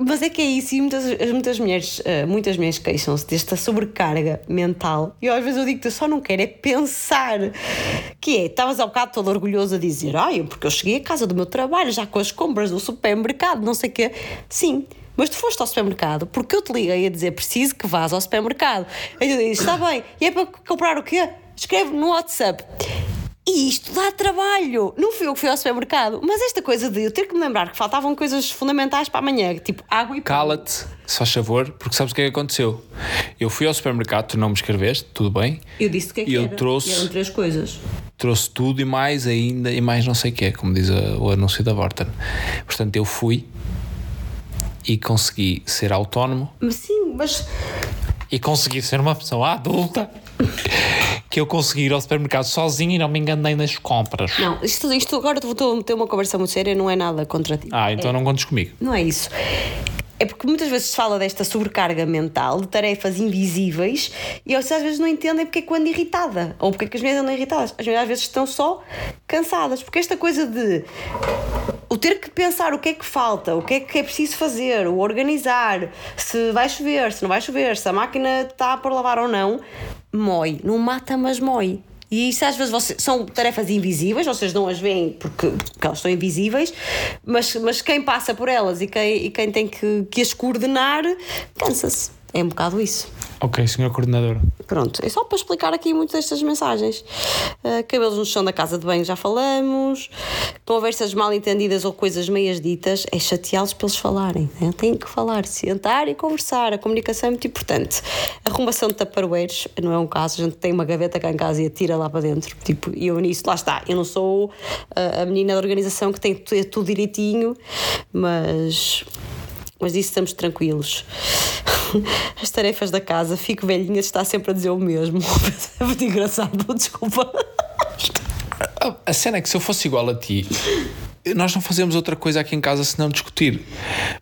Mas é que é isso, e muitas, as- muitas mulheres, eh, muitas mulheres queixam-se desta sobrecarga mental. E às vezes eu digo que eu só não quero é pensar. Que é, estavas há bocado todo orgulhoso a dizer, ai, porque eu cheguei à casa do meu trabalho, já com as compras do supermercado, não sei o quê. Sim. Mas tu foste ao supermercado porque eu te liguei a dizer preciso que vás ao supermercado. Aí eu disse, está bem, e é para comprar o quê? Escreve no WhatsApp. E isto dá trabalho. Não fui eu que fui ao supermercado, mas esta coisa de eu ter que me lembrar que faltavam coisas fundamentais para amanhã, tipo água e. Cala-te, se faz favor, porque sabes o que é que aconteceu? Eu fui ao supermercado, tu não me escreveste, tudo bem. Eu disse o que é que eu era. trouxe- E eram três coisas. trouxe tudo e mais ainda e mais não sei o quê, como diz a- o anúncio da Vorten. Portanto, eu fui e consegui ser autónomo Mas sim, mas e consegui ser uma pessoa adulta que eu consegui ir ao supermercado sozinho e não me enganei nas compras. não, isto, isto agora estou a ter uma conversa muito séria, não é nada contra ti. Ah, então não contes comigo. Não é isso. É porque muitas vezes se fala desta sobrecarga mental, de tarefas invisíveis, e eles às vezes não entendem porque é que eu ando irritada. Ou porque é que as mulheres andam irritadas. As mulheres às vezes estão só cansadas. Porque esta coisa de o ter que pensar o que é que falta, o que é que é preciso fazer, o organizar, se vai chover, se não vai chover, se a máquina está por lavar ou não, mói. Não mata, mas mói. E isso às vezes vocês, são tarefas invisíveis, vocês não as veem porque, porque elas são invisíveis, mas, mas quem passa por elas e quem, e quem tem que, que as coordenar, cansa-se. É um bocado isso. Ok, senhor coordenador. Pronto, é só para explicar aqui muitas destas mensagens. Ah, cabelos no chão da casa de banho já falamos. Conversas mal entendidas ou coisas meias ditas é chateá-los para eles falarem. Né? Têm que falar, sentar e conversar. A comunicação é muito importante. Arrumação de taparoeiros não é um caso. A gente tem uma gaveta cá em casa e atira lá para dentro. Tipo, e eu nisso, lá está. Eu não sou ah, a menina da organização que tem tudo direitinho, mas mas disso estamos tranquilos. As tarefas da casa, fico velhinha, está sempre a dizer o mesmo. É muito engraçado, desculpa. A- A cena é que se eu fosse igual a ti, nós não fazemos outra coisa aqui em casa senão discutir.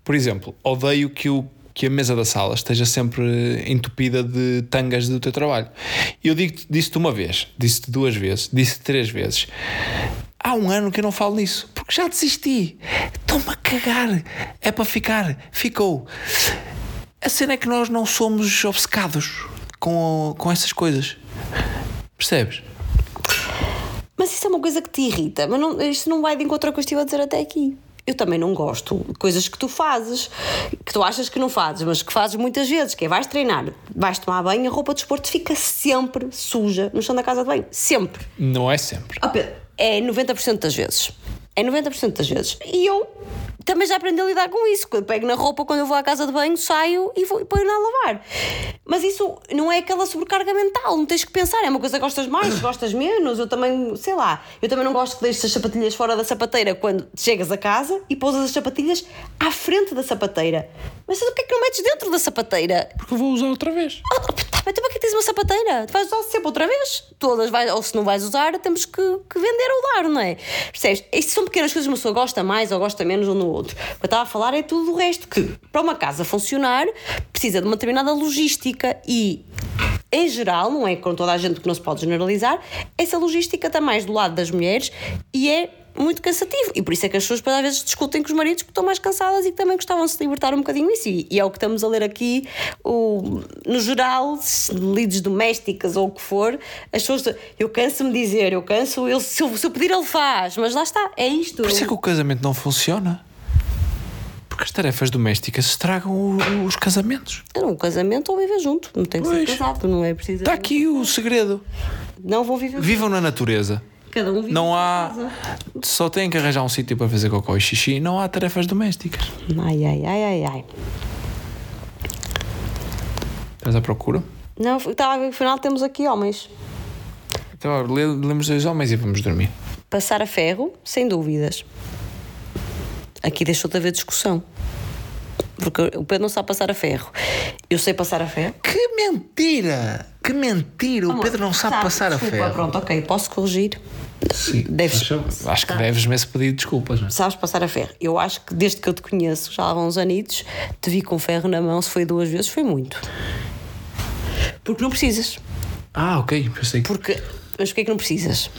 Por exemplo, odeio que o que a mesa da sala esteja sempre entupida de tangas do teu trabalho. Eu digo disse-te uma vez, disse-te duas vezes, disse-te três vezes. Há um ano que eu não falo nisso, porque já desisti. Estou-me a cagar. É para ficar. Ficou. A cena é que nós não somos obcecados com, com essas coisas. Percebes? Mas isso é uma coisa que te irrita, mas não, isto não vai de encontro ao que eu estive a dizer até aqui. Eu também não gosto de coisas que tu fazes, que tu achas que não fazes, mas que fazes muitas vezes, que é vais treinar, vais tomar banho, a roupa de esporte fica sempre suja no chão da casa de banho. Sempre. Não é sempre. Ó Pedro, é 90% das vezes. É 90% das vezes. E eu também já aprendi a lidar com isso. Quando pego na roupa, quando eu vou à casa de banho, saio e, vou, e ponho-na a lavar. Mas isso não é aquela sobrecarga mental, não tens que pensar. É uma coisa que gostas mais, gostas menos. Eu também, sei lá, eu também não gosto que deixes as sapatilhas fora da sapateira quando chegas a casa e pousas as sapatilhas à frente da sapateira. Mas o que é que não metes dentro da sapateira? Porque eu vou usar outra vez. Ah, tá, mas tu para que tens uma sapateira? Tu vais usar sempre outra vez? Todas vais, ou se não vais usar, temos que, que vender ou dar, não é? Percebes? Isto são pequenas coisas uma pessoa gosta mais ou gosta menos um no outro. O que eu estava a falar é tudo o resto, que para uma casa funcionar precisa de uma determinada logística e. Em geral, não é com toda a gente que não se pode generalizar, essa logística está mais do lado das mulheres e é muito cansativo. E por isso é que as pessoas às vezes discutem com os maridos porque estão mais cansadas e que também gostavam de se libertar um bocadinho disso. E, e é o que estamos a ler aqui, o, no geral, lides domésticas ou o que for, as pessoas. Eu canso-me dizer, eu canso, ele, se, eu, se eu pedir, ele faz, mas lá está, é isto. Por isso é que o casamento não funciona. Porque as tarefas domésticas estragam o- os casamentos. Era um casamento ou viver junto, não tem que ser Pois. casado, não é preciso. Está aqui o segredo. Não vão viver Vivam na natureza. Cada um vive Não há. casa. Só têm que arranjar um sítio para fazer cocó e xixi. Não há tarefas domésticas. Ai, ai, ai, ai, ai. Estás à procura? Não, estava a ver que afinal temos aqui homens. Então, lemos dois homens e vamos dormir. Passar a ferro, sem dúvidas. Aqui deixou de haver discussão. Porque o Pedro não sabe passar a ferro. Eu sei passar a ferro. Que mentira! Que mentira! O Pedro não sabe passar a Desculpa, ferro. Pronto, ok, posso corrigir. Sim. Deves- Acho que deves-me esse pedido de desculpas, não é? Sabes passar a ferro. Eu acho que desde que eu te conheço, já há uns anitos, te vi com ferro na mão, se foi duas vezes, foi muito. Porque não precisas. Ah, ok. Pensei que. Porque, mas porquê que não precisas?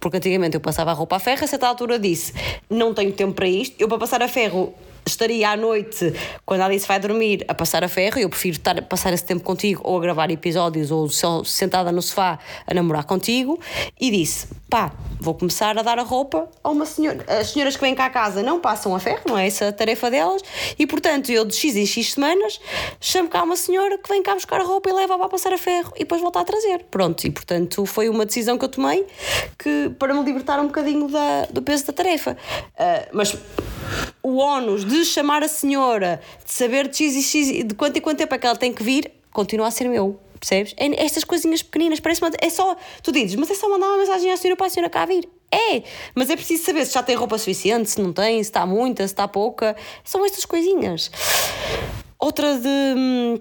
Porque antigamente eu passava a roupa a ferro, a certa altura disse: não tenho tempo para isto, eu para passar a ferro estaria à noite, quando a Alice vai dormir, a passar a ferro, eu prefiro estar, passar esse tempo contigo ou a gravar episódios ou só sentada no sofá a namorar contigo, e disse: pá, vou começar a dar a roupa a uma senhora. As senhoras que vêm cá à casa não passam a ferro, não é essa a tarefa delas, e portanto eu de X em X semanas chamo cá uma senhora que vem cá buscar a roupa e leva para passar a ferro e depois volta a trazer. Pronto, e portanto foi uma decisão que eu tomei que, para me libertar um bocadinho da, do peso da tarefa. Ah, mas o ónus de chamar a senhora, de saber de X e X, de quanto e quanto tempo é que ela tem que vir, continua a ser meu. Percebes? É estas coisinhas pequeninas, parece uma, é só, tu dizes, mas é só mandar uma mensagem à senhora para a senhora cá vir. É, mas é preciso saber se já tem roupa suficiente, se não tem, se está muita, se está pouca. São estas coisinhas. Outra de. hum,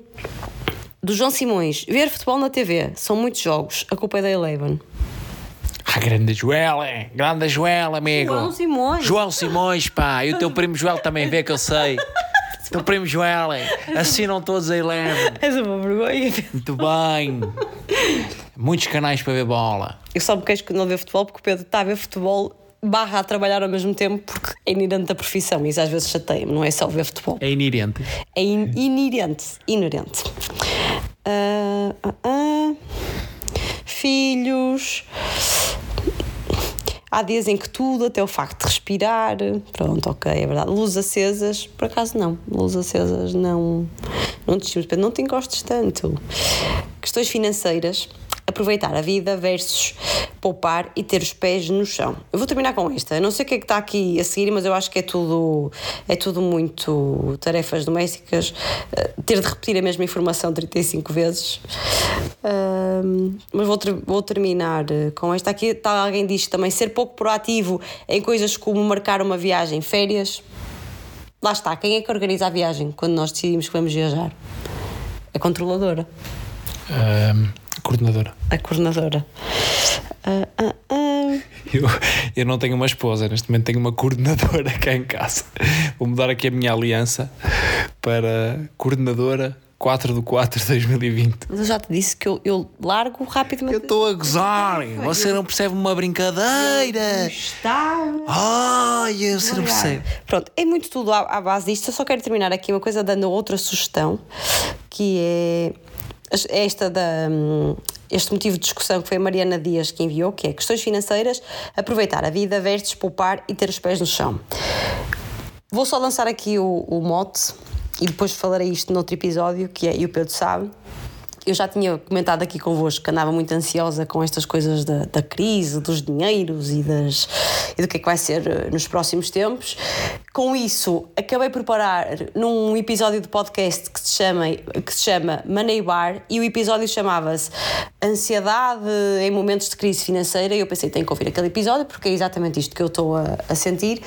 Do João Simões, ver futebol na TV, são muitos jogos, a culpa é da Eleven. Ah, grande Joela, grande Joela, amigo. João Simões. João Simões, pá. E o teu primo Joel também vê que eu sei. teu primo Joel, assinam todos a Eleven. És uma vergonha. Muito bem. Muitos canais para ver bola. Eu só me queixo que não vê futebol porque o Pedro está a ver futebol barra a trabalhar ao mesmo tempo porque é inerente da profissão e isso às vezes chateia-me, não é só ver futebol. É inerente. É in- inerente. Inerente. Ah, ah, ah. Filhos. Há dias em que tudo, até o facto de respirar. Pronto, ok, é verdade. Luzes acesas, por acaso não. Luzes acesas não. Não te não te encostes tanto. Questões financeiras. Aproveitar a vida versus poupar e ter os pés no chão. Eu vou terminar com esta. Não sei o que é que está aqui a seguir, mas eu acho que é tudo, é tudo muito tarefas domésticas. Eh, ter de repetir a mesma informação 35 vezes. Ahm, mas vou, ter- vou terminar eh, com esta aqui. Tá, alguém diz também ser pouco proativo em coisas como marcar uma viagem, férias. Lá está, quem é que organiza a viagem quando nós decidimos que vamos viajar? A controladora, Ahm, coordenadora. a coordenadora. Ah, ah, ah. Eu, eu não tenho uma esposa, neste momento tenho uma coordenadora cá em casa. Vou mudar aqui a minha aliança para coordenadora 4 de 4 de 2020. Mas eu já te disse que eu, eu largo rapidamente. Eu estou a gozar, você não percebe uma brincadeira. Está. Ai, você não percebe. Pronto, é muito tudo à, à base disto. Eu só quero terminar aqui uma coisa dando outra sugestão, que é esta da. hum, Este motivo de discussão que foi a Mariana Dias que enviou, que é questões financeiras, aproveitar a vida versus poupar e ter os pés no chão. Vou só lançar aqui o, o mote e depois falarei isto noutro episódio, que é, e o Pedro sabe. Eu já tinha comentado aqui convosco que andava muito ansiosa com estas coisas da, da crise, dos dinheiros e, das, e do que é que vai ser eh, nos próximos tempos. Com isso, acabei por parar num episódio de podcast que se chama, que se chama Money Bar e o episódio chamava-se Ansiedade em Momentos de Crise Financeira. E eu pensei, tenho que ouvir aquele episódio porque é exatamente isto que eu estou a, a sentir.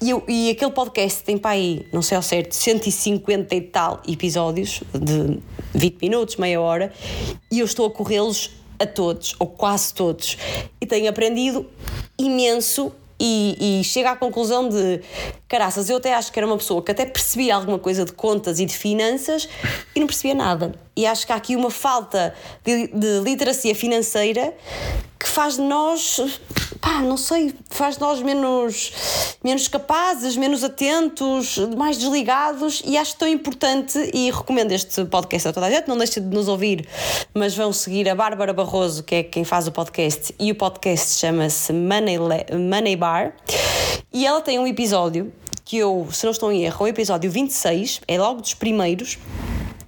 E, eu- e aquele podcast tem para aí, não sei ao certo, 150 e tal episódios de 20 minutos, meia hora, e eu estou a corrê-los a todos, ou quase todos, e tenho aprendido imenso. E, e chego à conclusão de caraças, eu até acho que era uma pessoa que até percebia alguma coisa de contas e de finanças e não percebia nada. E acho que há aqui uma falta de, de literacia financeira que faz de nós, pá, não sei, faz de nós menos, menos capazes, menos atentos, mais desligados. E acho tão importante e recomendo este podcast a toda a gente, não deixem de nos ouvir, mas vão seguir a Bárbara Barroso, que é quem faz o podcast, e o podcast chama-se Money, Money Bar. E ela tem um episódio que eu, se não estou em erro, é o episódio 26, é logo dos primeiros,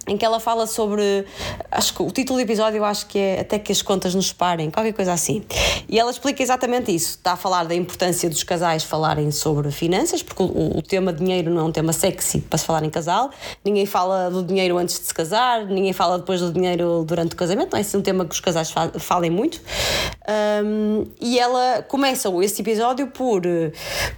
em que ela fala sobre. Acho que o título do episódio acho que é Até que as contas nos parem, qualquer coisa assim. E ela explica exatamente isso. Está a falar da importância dos casais falarem sobre finanças, porque o, o tema dinheiro não é um tema sexy para se falar em casal. Ninguém fala do dinheiro antes de se casar, ninguém fala depois do dinheiro durante o casamento, não é esse um tema que os casais fa falem muito. Um, e ela começa esse episódio por,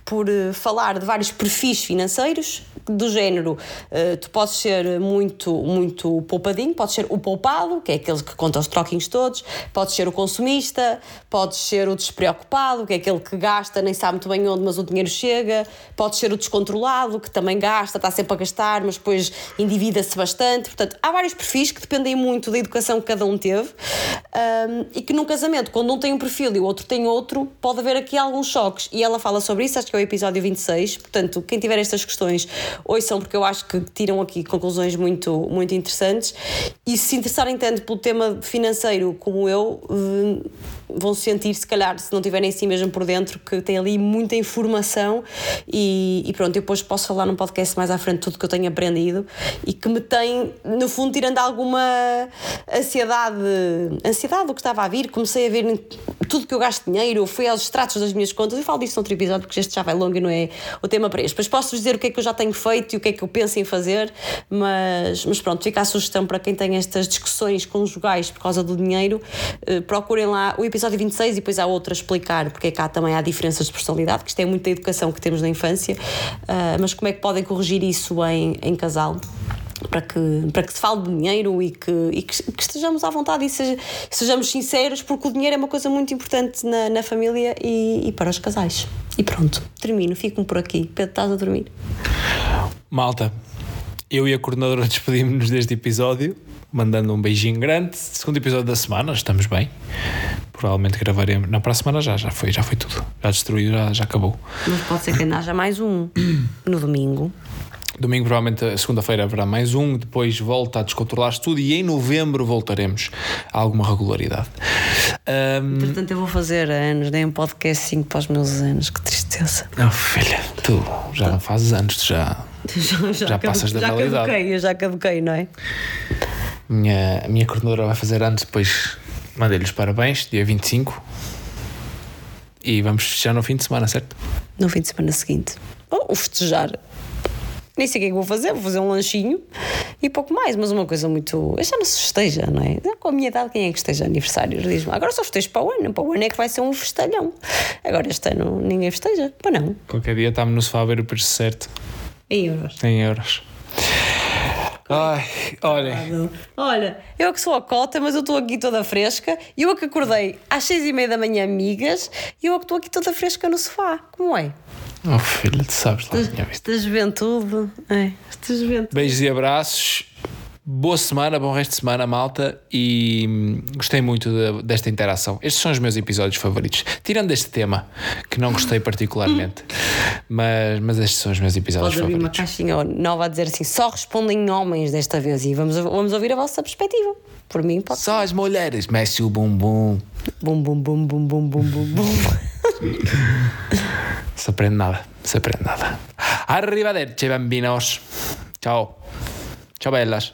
por falar de vários perfis financeiros do género, eh, tu podes ser muito, muito poupadinho, podes ser o poupado, que é aquele que conta os troquinhos todos, podes ser o consumista, podes ser o despreocupado, que é aquele que gasta, nem sabe muito bem onde, mas o dinheiro chega, podes ser o descontrolado, que também gasta, está sempre a gastar, mas depois endivida-se bastante. Portanto, há vários perfis que dependem muito da educação que cada um teve um, e que num casamento, quando um tem um perfil e o outro tem outro, pode haver aqui alguns choques. E ela fala sobre isso, acho que é o episódio 26. Portanto, quem tiver estas questões, ouçam, porque eu acho que tiram aqui conclusões muito, muito interessantes. E se se interessarem tanto pelo tema financeiro como eu, hum, vão sentir, se calhar, se não tiverem assim mesmo por dentro, que tem ali muita informação. E, e pronto, eu depois posso falar num podcast mais à frente tudo que eu tenho aprendido e que me tem, no fundo, tirando alguma ansiedade, ansiedade do que estava a vir. Comecei a ver tudo que eu gasto dinheiro, fui aos extratos das minhas contas. Eu falo disso noutro episódio porque este já vai longo e não é o tema para este. Mas posso dizer o que é que eu já tenho feito e o que é que eu penso em fazer. Mas, mas pronto, fica a sugestão para quem tem estas discussões conjugais por causa do dinheiro. eh, procurem lá o episódio 26 e depois há outro a explicar porque é que também há diferenças de personalidade, que isto é muita educação que temos na infância. ah, mas como é que podem corrigir isso em, em casal? Para que, para que se fale de dinheiro e que, e que, que estejamos à vontade e seja- sejamos sinceros, porque o dinheiro é uma coisa muito importante na, na família e, e para os casais. E pronto, termino, fico por aqui. Pedro, estás a dormir? Malta, eu e a coordenadora despedimos-nos deste episódio, mandando um beijinho grande. Segundo episódio da semana, estamos bem. Provavelmente gravaremos. Não, para a semana já, já foi, já foi tudo. Já destruiu, já, já acabou. Mas pode ser que ainda haja mais um no domingo. Domingo, provavelmente, segunda-feira haverá mais um, depois volta a descontrolar-se tudo e em novembro voltaremos a alguma regularidade. Ahm, Portanto, eu vou fazer anos, dei um podcast 5 para os meus anos, que tristeza. oh, filha, tu já não fazes anos, tu já. Já, Já passas da já validade. caduquei, eu já caduquei, não é? Minha, a minha coordenadora vai fazer anos, depois mandei-lhe os parabéns, dia 25. E vamos festejar no fim de semana, certo? No fim de semana seguinte. Ou o festejar. Nem sei o que é que vou fazer, vou fazer um lanchinho e pouco mais, mas uma coisa muito. Eu já não se festeja, não é? Com a minha idade, quem é que esteja aniversário? Diz-me, agora só festejo para o ano, para o ano é que vai ser um festalhão. Agora este ano ninguém festeja, para não. Qualquer dia estamos no sofá a ver o preço certo, Em euros. em euros. Ai, olhem, Olha, eu que sou a cota, mas eu estou aqui toda fresca. e Eu a que acordei às seis e meia da manhã, amigas, e eu a que estou aqui toda fresca no sofá. Como é? Oh filho, tu sabes lá, tinha visto. Esta juventude. É, esta juventude. Beijos e abraços. Boa semana, bom resto de semana, malta. E hum, gostei muito de- desta interação. Estes são os meus episódios favoritos. Tirando este tema, que não gostei particularmente. mas, mas estes são os meus episódios Pode abrir uma favoritos. caixinha nova a dizer assim: só respondem homens desta vez e vamos, vamos ouvir a vossa perspectiva. Por mim, pode ser. Só as mulheres, mexe o bumbum. Bum, bum, bum, bum, bum, bum, bum, bum. S'aprèn nada, s'aprèn nada. Arrivederci, bambinos. Ciao. Ciao, bellas.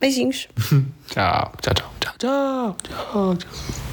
Beijinhos. tchau, tchau, ciao, ciao, ciao. ciao.